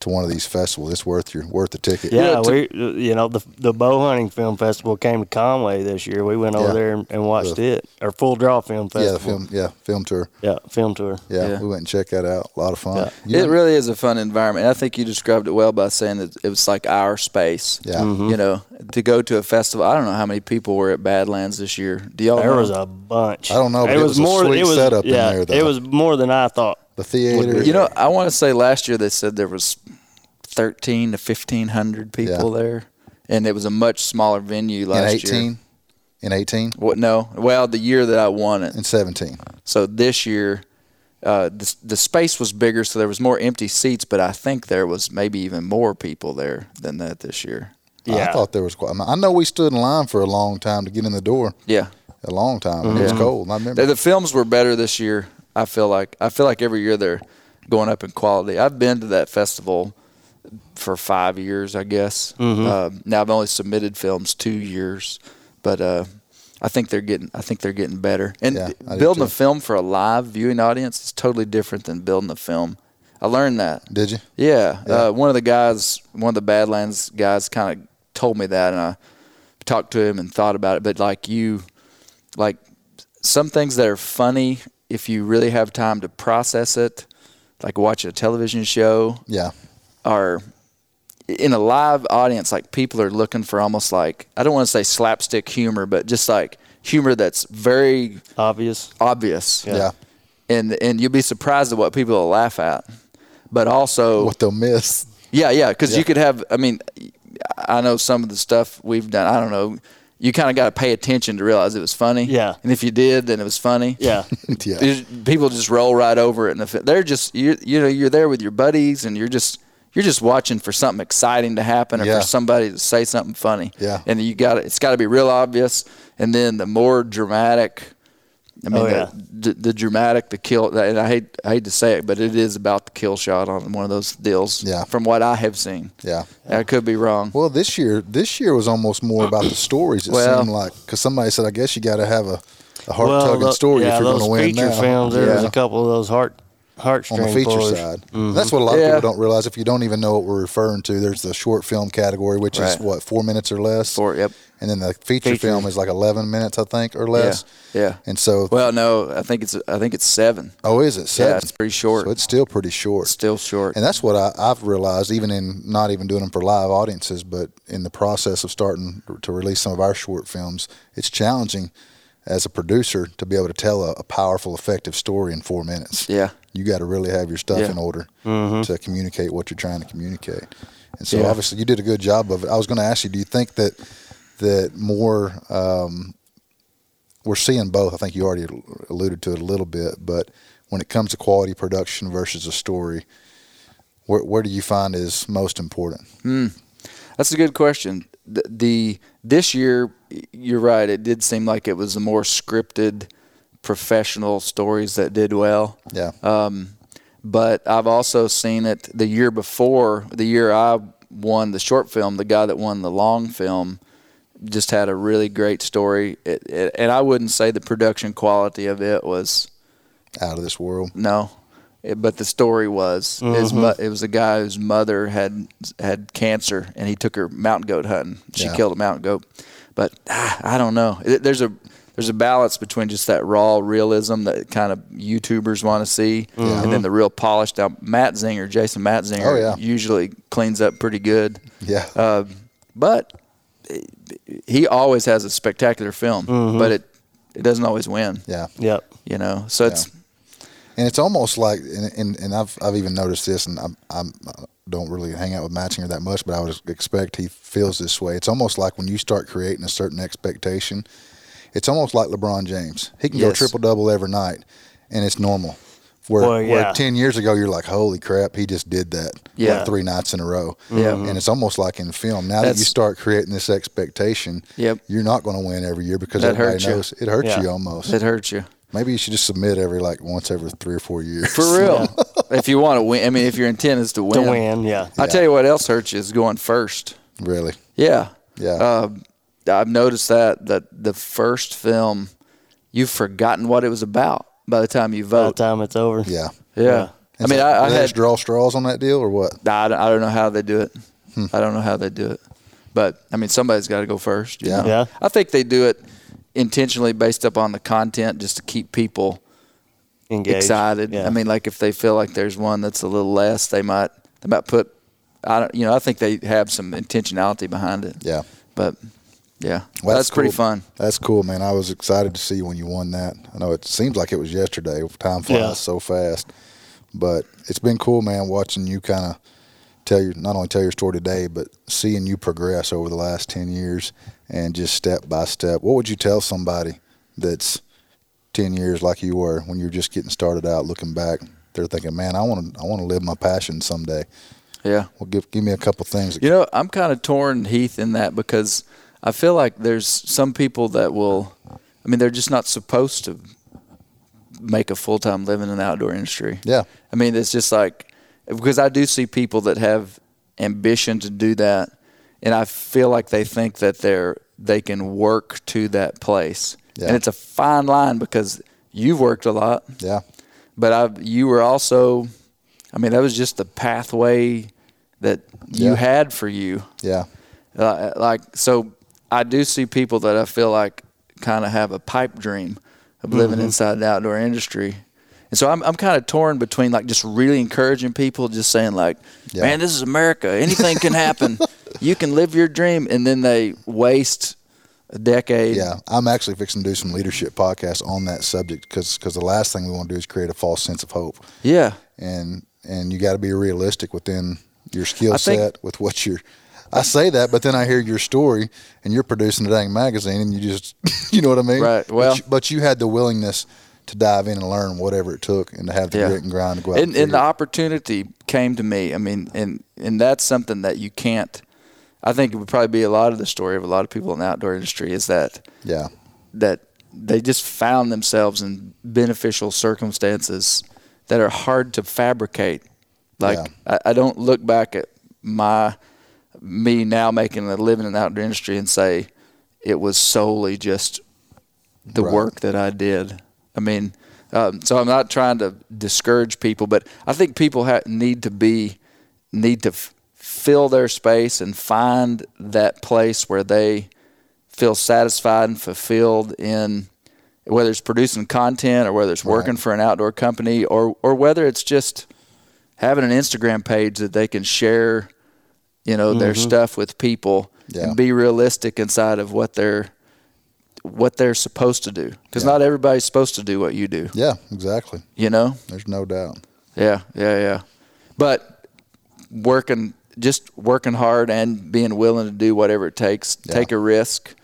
E: to one of these festivals, it's worth your worth the ticket.
G: Yeah,
H: to-
G: we you know the the bow hunting film festival came to Conway this year. We went over
E: Yeah.
G: there and, and watched it. Our Full Draw Film
E: yeah,
G: Festival.
E: the film, yeah, film tour.
G: Yeah, film tour.
E: Yeah,
H: Yeah.
E: we went and checked that out. A lot of fun.
G: Yeah.
E: You
H: It really is a fun environment. I think you described it well by saying that it was like our space.
E: Yeah. Mm-hmm.
H: You know, to go to a festival. I don't know how many people were at Badlands this year. Do y'all
G: There
H: know?
G: was a bunch.
E: I don't know, but it was a
G: more.
E: sweet
G: it was,
E: setup in
G: yeah,
E: there, though.
G: It was more than I thought.
E: The theater.
H: You know, I want to say last year they said there was thirteen to fifteen hundred people
E: Yeah.
H: there, and it was a much smaller venue
E: in
H: last
E: eighteen,
H: year.
E: in eighteen,
H: What? No, well, the year that I won it.
E: in seventeen.
H: So this year, uh, the the space was bigger, so there was more empty seats. But I think there was maybe even more people there than that this year.
G: Yeah.
E: I thought there was quite. I, know we stood in line for a long time to get in the door.
H: Yeah,
E: A long time. and It was
H: Mhm.
E: cold. I remember.
H: the, the films were better this year. I feel like I feel like every year they're going up in quality. I've been to that festival for five years, I guess. Uh, now I've only submitted films two years, but uh, I think they're getting I think they're getting better. And
E: Yeah,
H: building a film for a live viewing audience is totally different than building a film. I learned that.
E: Did you?
H: Yeah,
E: Yeah.
H: Uh, one of the guys, one of the Badlands guys, kind of told me that, and I talked to him and thought about it. But like you, like some things that are funny, if you really have time to process it, like watching a television show,
E: Yeah.
H: Or in a live audience. Like people are looking for almost like I don't want to say slapstick humor, but just like humor that's very
G: Obvious.
H: obvious.
E: Yeah.
H: And and you'll be surprised at what people will laugh at. But also
E: What they'll miss.
H: yeah, yeah, because
E: Yeah.
H: you could have. I mean, I know some of the stuff we've done. I don't know. You kind of got to pay attention to realize it was funny.
G: Yeah.
H: And if you did, then it was funny.
G: Yeah. (laughs) (laughs)
E: yeah.
H: People just roll right over it, and if it, they're just you, you know, you're there with your buddies, and you're just you're just watching for something exciting to happen or
E: Yeah.
H: for somebody to say something funny.
E: Yeah.
H: And you got it's got to be real obvious. And then the more dramatic, I mean,
G: Oh, yeah.
H: the, the, the dramatic, the kill, and I hate I hate to say it, but it is about the kill shot on one of those deals.
E: Yeah.
H: From what I have seen,
E: Yeah.
H: I could be wrong.
E: Well, this year, this year was almost more about the stories. It
H: Well-
E: seemed like because somebody said, I guess you got to have a, a heart tugging
G: tho-
E: story
G: yeah,
E: if you're going to win
G: feature
E: now.
G: films. There was a couple of those heart
E: on the feature
G: pullers.
E: side. Mm-hmm. That's what a lot of
H: Yeah.
E: people don't realize. If you don't even know what we're referring to, there's the short film category, which is what four minutes or less.
H: For yep.
E: And then the feature,
G: Feature.
E: film is like 11 minutes, I think, or less.
H: Yeah. Yeah.
E: And so,
H: Well, no, I think it's I think it's seven.
E: oh, is it seven?
H: Yeah, it's pretty short.
E: So it's still pretty short.
H: Still short.
E: And that's what I, I've realized, even in not even doing them for live audiences, but in the process of starting to release some of our short films, it's challenging as a producer to be able to tell a, a powerful, effective story in four minutes.
H: Yeah.
E: You got to really have your stuff
H: Yeah.
E: in order mm-hmm. to communicate what you're trying to communicate. And so,
H: Yeah.
E: obviously, you did a good job of it. I was going to ask you, do you think that that more um, we're seeing both? I think you already alluded to it a little bit, but when it comes to quality production versus a story, where, where do you find is most important?
H: That's a good question. The, the this year, you're right. It did seem like it was the more scripted, professional stories that did well.
E: Yeah.
H: Um, but I've also seen it the year before, the year I won the short film. The guy that won the long film just had a really great story. It, it, and I wouldn't say the production quality of it was
E: Out of this world.
H: no, it, but the story was his. Mo- it was a guy whose mother had had cancer, and he took her mountain goat hunting. She
E: Yeah.
H: killed a mountain goat, but ah, I don't know. There's a there's a balance between just that raw realism that kind of YouTubers want to see, and then the real polished out. Matzinger, Jason Matzinger,
E: Oh, yeah.
H: usually cleans up pretty good.
E: Yeah.
H: Uh, but he always has a spectacular film, mm-hmm. but it it doesn't always win.
E: yeah.
G: Yep.
H: You know, so it's
E: And it's almost like, and, and, and I've, I've even noticed this, and I'm, I'm, I don't really hang out with Matzinger that much, but I would expect he feels this way. It's almost like when you start creating a certain expectation, it's almost like LeBron James. He can go triple double every night, and it's normal. Where,
G: Well,
E: where 10 years ago, you're like, holy crap, he just did that
H: Yeah.
E: like three nights in a row.
H: Yeah.
E: And it's almost like in film. Now that you start creating this expectation,
H: Yep.
E: you're not going to win every year because
H: That
E: everybody
H: hurts you.
E: knows it hurts
G: Yeah.
E: you almost.
H: it hurts you.
E: Maybe you should just submit every like once every three or four years.
H: For real. (laughs) if you want to win, I mean, if your intent is to win.
G: To win, yeah.
H: I tell you what else hurts you is going first.
E: really.
H: Yeah.
E: Yeah.
H: Uh, I've noticed that that the first film, you've forgotten what it was about by the time you
G: By the
H: vote.
G: time it's over.
E: Yeah.
H: Yeah. I mean,
E: that-
H: I, I
E: do they
H: had.
E: just draw straws on that deal or what?
H: I don't, I don't know how they do it.
E: Hmm.
H: I don't know how they do it. But I mean, somebody's got to go first. you
E: Yeah.
H: know?
G: Yeah.
H: I think they do it intentionally based upon the content, just to keep people
G: Engaged.
H: excited.
G: Yeah.
H: I mean, like if they feel like there's one that's a little less, they might they might put. I don't. You know, I think they have some intentionality behind it.
E: Yeah.
H: But yeah,
E: Well,
H: that's, pretty
E: cool.
H: fun.
E: That's cool, man. I was excited to see when you won that. I know it seems like it was yesterday. Time flies
G: Yeah.
E: so fast, but it's been cool, man. Watching you kind of tell your not only tell your story today, but seeing you progress over the last ten years and just step by step. What would you tell somebody that's ten years like you were when you're just getting started out, looking back? They're thinking, man, I want to, I want to live my passion someday.
H: Yeah.
E: Well, give give me a couple things.
H: You know, I'm kind of torn, Heath, in that because I feel like there's some people that will. I mean, they're just not supposed to make a full time living in the outdoor industry.
E: Yeah.
H: I mean, it's just like because I do see people that have ambition to do that, and I feel like they think that they're they can work to that place,
E: Yeah.
H: and it's a fine line because you've worked a lot,
E: Yeah.
H: but I you were also, I mean, that was just the pathway that you
E: Yeah.
H: had for you.
E: Yeah.
H: Uh, like so, I do see people that I feel like kind of have a pipe dream of living
E: Mm-hmm.
H: inside the outdoor industry. And so I'm I'm kind of torn between like just really encouraging people, just saying like,
E: Yeah.
H: man, this is America. Anything can happen. (laughs) you can live your dream, and then they waste a decade.
E: Yeah, I'm actually fixing to do some leadership podcasts on that subject because the last thing we want to do is create a false sense of hope,
H: yeah,
E: and and you got to be realistic within your skill set with what you're. I say that, but then I hear your story, and you're producing a dang magazine, and you just, (laughs) you know what I mean?
H: Right,
E: But
H: well-
E: you, but you had the willingness to dive in and learn whatever it took and to have the
H: Yeah.
E: grit and grind to go out
H: and,
E: and,
H: and the
E: it.
H: opportunity came to me. I mean, and and that's something that you can't. I think it would probably be a lot of the story of a lot of people in the outdoor industry is that
E: yeah.
H: that they just found themselves in beneficial circumstances that are hard to fabricate. Like I, I don't look back at my me now making a living in the outdoor industry and say it was solely just the
E: Right.
H: work that I did. I mean, um, so I'm not trying to discourage people, but I think people ha- need to be need to f- fill their space and find that place where they feel satisfied and fulfilled in whether it's producing content or whether it's working for an outdoor company or or whether it's just having an Instagram page that they can share, you know, their stuff with people
E: Yeah.
H: and be realistic inside of what they're what they're supposed to do. Because not everybody's supposed to do what you do.
E: Yeah, exactly.
H: You know?
E: There's no doubt.
H: Yeah, yeah, yeah. But working, just working hard and being willing to do whatever it takes,
E: Yeah.
H: take a risk.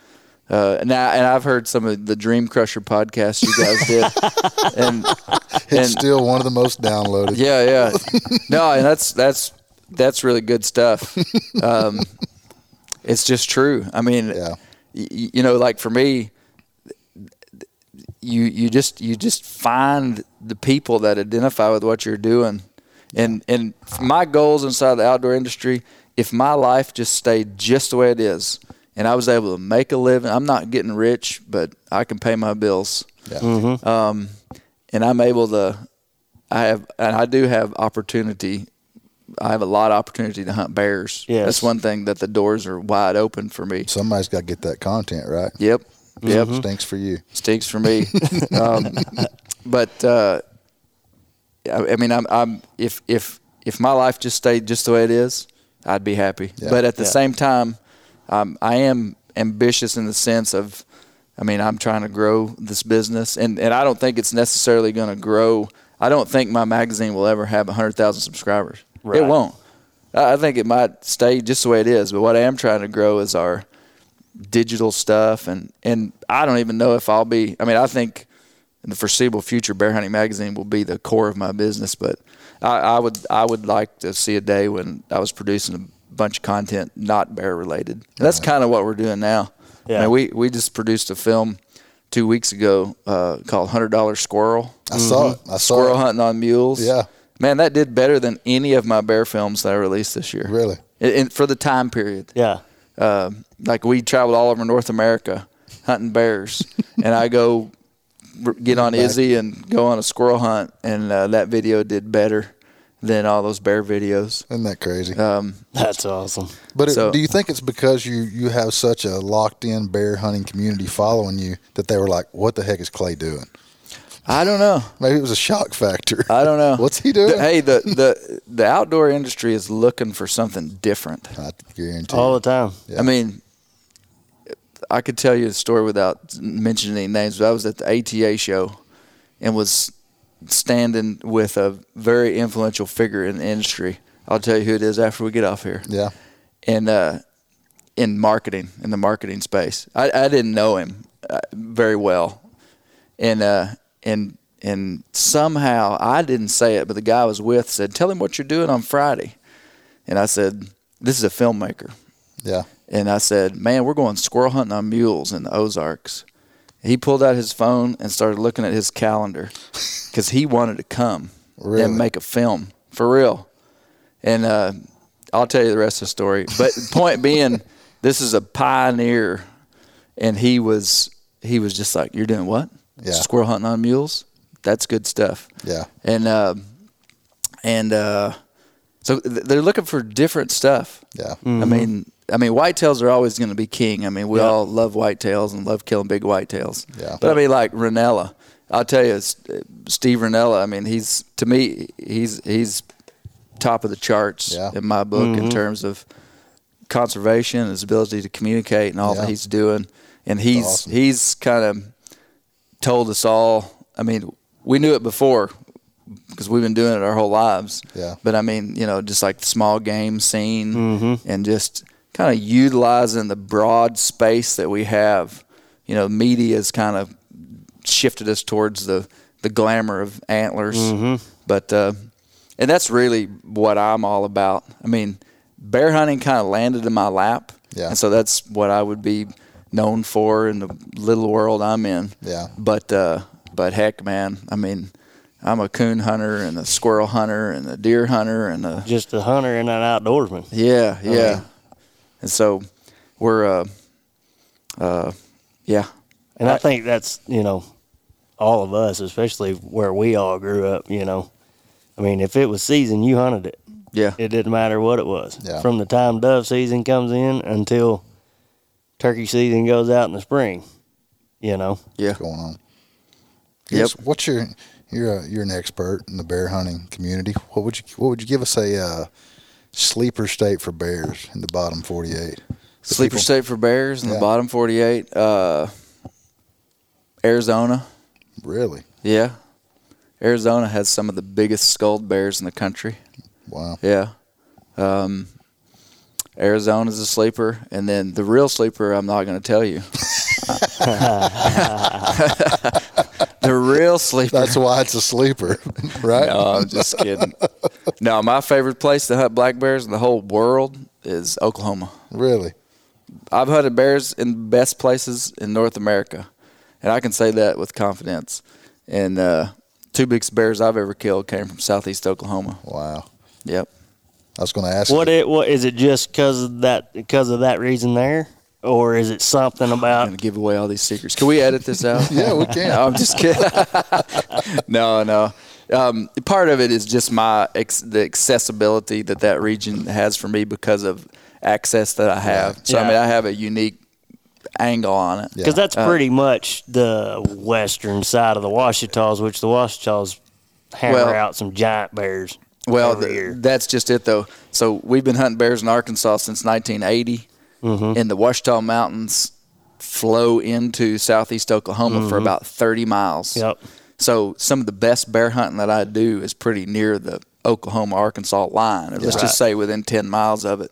H: Uh, and I, and I've heard some of the Dream Crusher podcasts you guys did, (laughs) and
E: It's
H: and
E: still one of the most downloaded.
H: yeah, yeah. (laughs) No, and that's that's that's really good stuff. (laughs) Um, it's just true. I mean,
E: Yeah.
H: y- you know, like for me, you you just you just find the people that identify with what you're doing, and and my goals inside the outdoor industry. If my life just stayed just the way it is, and I was able to make a living, I'm not getting rich, but I can pay my bills
E: Yeah.
H: um, and I'm able to. I have, and I do have opportunity. I have a lot of opportunity to hunt bears.
G: Yes.
H: That's one thing that the doors are wide open for me.
E: Somebody's got to get that content right.
H: Yep, yep,
E: Stinks for you.
H: stinks for me. (laughs) um, but uh, I, I mean, I'm, I'm if if if my life just stayed just the way it is, I'd be happy.
E: Yeah.
H: But at the
G: Yeah.
H: same time, um, I am ambitious in the sense of, I mean, I'm trying to grow this business, and and I don't think it's necessarily going to grow. I don't think my magazine will ever have hundred thousand subscribers. It won't. I I think it might stay just the way it is. But what I am trying to grow is our digital stuff, and and I don't even know if I'll be. I mean, I think in the foreseeable future, Bear Hunting Magazine will be the core of my business. But I, I would I would like to see a day when I was producing a bunch of content not bear related. And that's kind of what we're doing now.
G: Yeah.
H: I mean, we we just produced a film two weeks ago uh, called Hundred Dollar Squirrel.
E: I saw it. I saw
H: Squirrel
E: it.
H: hunting on mules.
E: Yeah.
H: Man, that did better than any of my bear films that I released this year.
E: Really?
H: In, in- for the time period
G: Yeah.
H: uh, like we traveled all over North America hunting bears, (laughs) and I go r- get on Izzy and go on a squirrel hunt, and uh, that video did better than all those bear videos.
E: Isn't that crazy?
H: Um,
G: That's awesome.
E: but it,
H: so-
E: do you think it's because you you have such a locked in bear hunting community following you that they were like, "What the heck is Clay doing?"
H: I don't know.
E: Maybe it was a shock factor.
H: I don't know. (laughs)
E: What's he doing?
H: The- hey, the, the the outdoor industry is looking for something different.
E: I guarantee.
G: All the time.
E: Yeah.
H: I mean, I could tell you a story without mentioning any names, but I was at the ATA show and was standing with a very influential figure in the industry. I'll tell you who it is after we get off here.
E: yeah.
H: And uh, in marketing, in the marketing space, I, I didn't know him uh, very well, and uh, and and somehow I didn't say it, but the guy I was with said, "Tell him what you're doing on Friday," and I said, "This is a filmmaker."
E: Yeah.
H: And I said, "Man, we're going squirrel hunting on mules in the Ozarks." He pulled out his phone and started looking at his calendar because he wanted to come
E: Really?
H: and make a film for real. And uh, I'll tell you the rest of the story. But the point being, this is a pioneer, and he was he was just like, "You're doing what?
E: Yeah.
H: Squirrel hunting on mules? That's good stuff."
E: Yeah.
H: And uh, and uh, so th- they're looking for different stuff.
E: Yeah.
H: I mean, I mean, whitetails are always going to be king. I mean, we
G: Yeah.
H: all love whitetails and love killing big whitetails.
E: Yeah.
H: But I mean, like Rinella, I'll tell you, Steve Rinella. I mean, he's to me, he's he's top of the charts
E: Yeah.
H: in my book in terms of conservation, his ability to communicate, and all
E: Yeah.
H: that he's doing. And he's
E: awesome.
H: he's kind of told us all. I mean, we knew it before because we've been doing it our whole lives.
E: Yeah.
H: But I mean, you know, just like the small game scene and just kind of utilizing the broad space that we have. You know, media's kind of shifted us towards the the glamour of antlers. But uh, and that's really what I'm all about. I mean, bear hunting kind of landed in my lap,
E: Yeah.
H: and so that's what I would be known for in the little world I'm in.
E: Yeah.
H: But uh, but heck, man, I mean, I'm a coon hunter and a squirrel hunter and a deer hunter and a
G: Just a hunter and an outdoorsman.
H: yeah, yeah. and so we're uh, uh, yeah,
G: And I think that's, you know, all of us, especially where we all grew up, you know. I mean, if it was season, you hunted it.
H: yeah,
G: It didn't matter what it was.
E: Yeah.
G: From the time dove season comes in until turkey season goes out in the spring, you know.
H: yeah.
E: What's going on.
H: Yep.
E: What's your you're a, you're an expert in the bear hunting community. What would you what would you give us a uh, sleeper state for bears in the bottom 48? The
H: Sleeper
E: people-
H: state for bears in
E: Yeah.
H: the bottom 48. Uh, Arizona.
E: Really?
H: Yeah. Arizona has some of the biggest skulled bears in the country.
E: Wow.
H: Yeah. Um, Arizona's a sleeper. And then the real sleeper, I'm not going to tell you. (laughs) the real sleeper.
E: That's why it's a sleeper, (laughs) right?
H: No, I'm just kidding. No, my favorite place to hunt black bears in the whole world is Oklahoma.
E: Really?
H: I've hunted bears in the best places in North America, and I can say that with confidence. And uh, two biggest bears I've ever killed came from southeast Oklahoma.
E: Wow.
H: Yep.
E: I was going to ask
G: What
E: you.
G: it what is it just cuz of that because of that reason there or is it something about?
H: I'm
G: about
H: gonna give away all these secrets. Can we edit this out? (laughs)
E: Yeah, we can.
H: No, I'm just kidding. (laughs) no, no. Um, part of it is just my ex- the accessibility that that region has for me because of access that I have. So I mean, I have a unique angle on it.
G: Because that's
H: Uh,
G: pretty much the western side of the Ouachita's, which the Ouachita's hammer
H: Well-
G: out some giant bears.
H: Well,
G: every
H: th- that's just it, though. So we've been hunting bears in Arkansas since 1980,
G: Mm-hmm.
H: and the Ouachita Mountains flow into southeast Oklahoma for about 30 miles.
G: Mm-hmm. Yep.
H: So some of the best bear hunting that I do is pretty near the Oklahoma Arkansas line. Or Let's
G: Right.
H: just say within 10 miles of it.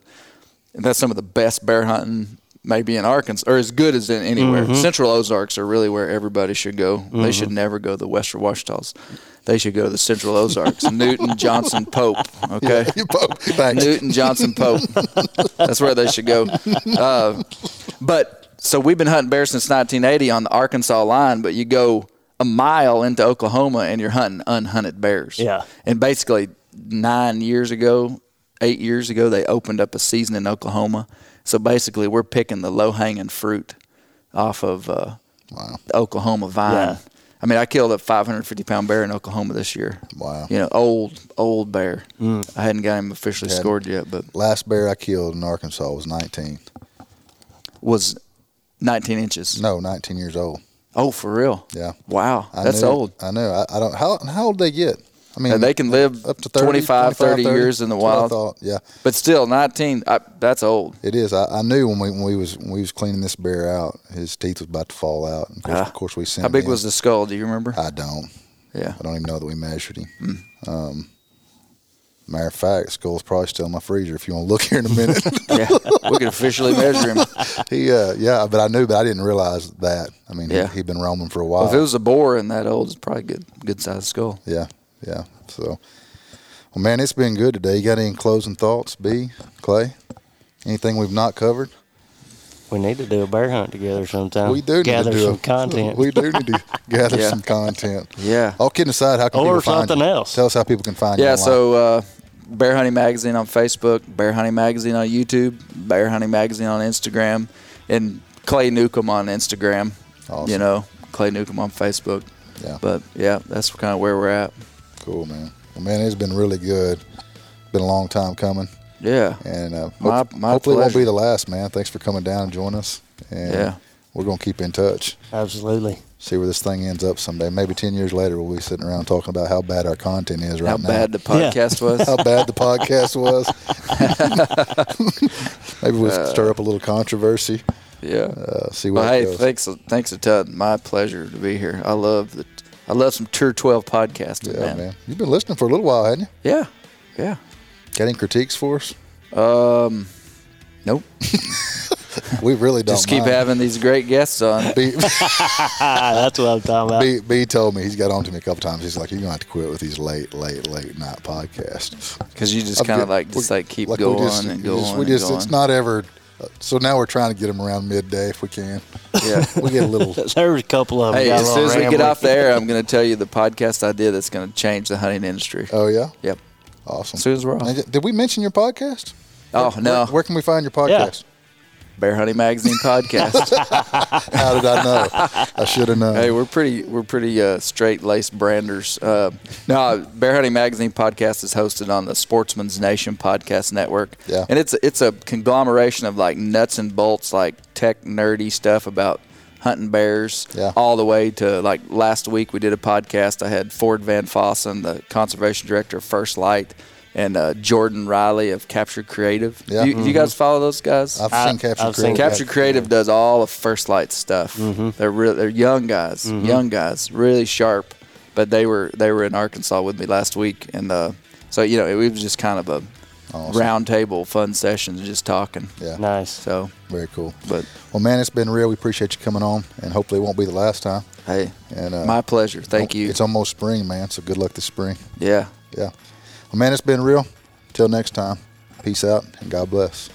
H: And that's some of the best bear hunting maybe in Arkansas or as good as in anywhere.
G: Mm-hmm.
H: Central Ozarks are really where everybody should go. They should never go to the Western Ouachitas. They should go to the Central Ozarks. (laughs) Newton Johnson Pope. Okay.
E: You both- Thanks.
H: Newton Johnson Pope. That's where they should go. Uh, but so we've been hunting bears since 1980 on the Arkansas line, but you go a mile into Oklahoma and you're hunting unhunted bears.
G: Yeah.
H: And basically, nine years ago, eight years ago, they opened up a season in Oklahoma. So basically, we're picking the low hanging fruit off of uh,
E: Wow.
H: the Oklahoma vine.
G: Yeah.
H: I mean, I killed a 550 pound bear in Oklahoma this year.
E: Wow.
H: You know, old, old bear.
G: Mm.
H: I hadn't got him officially
E: Hadn't.
H: scored yet, but
E: Last bear I killed in Arkansas was 19.
H: was 19 inches.
E: No, 19 years old.
H: Oh, for real?
E: Yeah.
H: Wow,
E: I
H: that's
E: knew-
H: old.
E: I know. I, I don't. How how old they get? I mean,
H: And they can live
E: up to 30,
H: 25, 30 years in the
E: That's what I
H: wild.
E: thought. Yeah,
H: But still, 19, I, that's old.
E: it is. I, I knew when we when we was when we was cleaning this bear out, his teeth was about to fall out. And of course,
H: Ah.
E: of course we sent.
H: How big
E: in.
H: was the skull? Do you remember?
E: I don't.
H: Yeah.
E: I don't even know that we measured him.
H: Hmm.
E: Um, matter of fact, skull's probably still in my freezer. If you want to look here in a minute, (laughs)
H: yeah. We can officially measure him. (laughs)
E: he uh, yeah, but I knew, but I didn't realize that. I mean,
H: Yeah.
E: he, he'd been roaming for a while.
H: Well, if it was a boar and that old, it's probably good, good sized skull.
E: Yeah, yeah. So, well, man, it's been good today. You got any closing thoughts, B, Clay? Anything we've not covered?
G: We need to do a bear hunt together sometime.
E: we do need
G: gather
E: to do
G: some
E: a,
G: content.
E: We do need to (laughs) gather
H: Yeah.
E: some content.
H: Yeah.
E: All kidding aside, how can
G: Or
E: people find
G: something
E: you?
G: else.
E: Tell us how people can find you.
H: Yeah, so uh, Bear Hunting Magazine on Facebook, Bear Hunting Magazine on YouTube, Bear Hunting Magazine on Instagram, and Clay Newcomb on Instagram.
E: Awesome.
H: You know, Clay Newcomb on Facebook.
E: Yeah.
H: But yeah, that's kind of where we're at.
E: Cool, man. Well, man, it's been really good. Been a long time coming,
H: Yeah.
E: and uh,
H: My-
E: hope-
H: my
E: hopefully it won't be the last, man. Thanks for coming down and joining us. And
H: Yeah.
E: we're gonna keep in touch.
G: Absolutely.
E: See where this thing ends up someday. Maybe ten years later, we'll be sitting around talking about how bad our content is right
H: How
E: now.
H: How bad the (laughs) podcast was.
E: how bad the podcast was. (laughs) Maybe we'll stir up a little controversy.
H: Yeah.
E: Uh, see what
H: Well, hey,
E: goes.
H: thanks, thanks a ton. My pleasure to be here. I love the, I love some Tour 12 podcasting,
E: yeah,
H: man.
E: man. You've been listening for a little while, hadn't you?
H: Yeah, yeah.
E: Got any critiques for us?
H: Um, nope. (laughs)
J: we really don't.
H: Just keep
J: mind.
H: having these great guests on. (laughs)
J: B, (laughs)
G: That's what I'm talking about.
J: B, B told me he's got on to me a couple times. He's like, "You're gonna have to quit with these late, late, late night podcasts."
H: Because you just kind of like just like keep
J: like
H: going
J: just-
H: and
J: we
H: going
J: just- We
H: and
J: just,
H: going.
J: it's not ever. Uh, So now we're trying to get them around midday if we can.
H: yeah. (laughs)
J: We get a little. (laughs)
G: There's a couple of them.
H: Hey, as
G: little
H: soon as we get off the air, I'm going (laughs) to tell you the podcast idea that's going to change the hunting industry.
J: Oh yeah,
H: Yep.
J: awesome.
H: As soon as we're off.
J: Did we mention your podcast?
H: Oh
J: Where-
H: no,
J: Where, can we find your podcast?
H: Bear Hunting Magazine podcast. (laughs)
J: How did I know? I should have known.
H: hey, we're pretty we're pretty uh, straight laced branders. Uh, no, Bear Hunting Magazine podcast is hosted on the Sportsman's Nation podcast network.
J: Yeah.
H: and it's it's a conglomeration of like nuts and bolts, like tech nerdy stuff about hunting bears,
J: Yeah.
H: all the way to like last week we did a podcast. I had Ford Van Fossen, the conservation director of First Lite. And uh, Jordan Riley of Capture Creative.
J: Yeah.
H: You, you guys follow those guys?
J: I've
G: I-
J: seen Capture
G: I've seen
J: Creative.
H: Capture Creative does all of First Lite stuff.
J: Mm-hmm.
H: They're real, they're young guys, young guys, really sharp. But they were they were in Arkansas with me last week, and uh, so you know it was just kind of a
J: Awesome.
H: round table, fun sessions, just talking.
J: Yeah,
G: Nice.
H: So,
J: very cool.
H: but
J: Well, man, it's been real. We appreciate you coming on, and hopefully it won't be the last time.
H: hey,
J: And uh,
H: my pleasure. Thank you.
J: It's almost spring, man. So good luck this spring.
H: yeah.
J: Yeah. Well, man, it's been real. Till next time, peace out and God bless.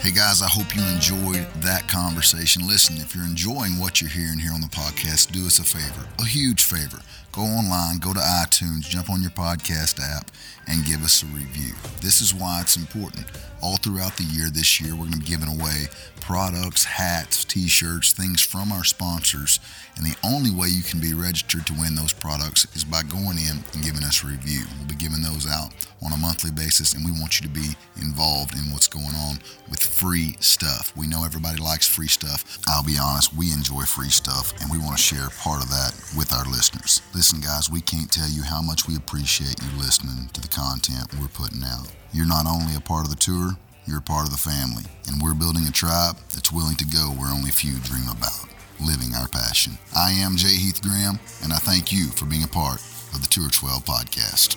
E: Hey guys, I hope you enjoyed that conversation. Listen, if you're enjoying what you're hearing here on the podcast, do us a favor, a huge favor. Go online, go to iTunes, jump on your podcast app, and give us a review. This is why it's important. All throughout the year this year, we're going to be giving away products, hats, t shirts, things from our sponsors. And the only way you can be registered to win those products is by going in and giving us a review. We'll be giving those out on a monthly basis, and we want you to be involved in what's going on with free stuff. We know everybody likes free stuff. I'll be honest, we enjoy free stuff, and we want to share part of that with our listeners. Listen, guys, we can't tell you how much we appreciate you listening to the content we're putting out. You're not only a part of the tour, you're a part of the family, and we're building a tribe that's willing to go where only few dream about, living our passion. I am Jay Heath Graham, and I thank you for being a part of the Tour 12 podcast.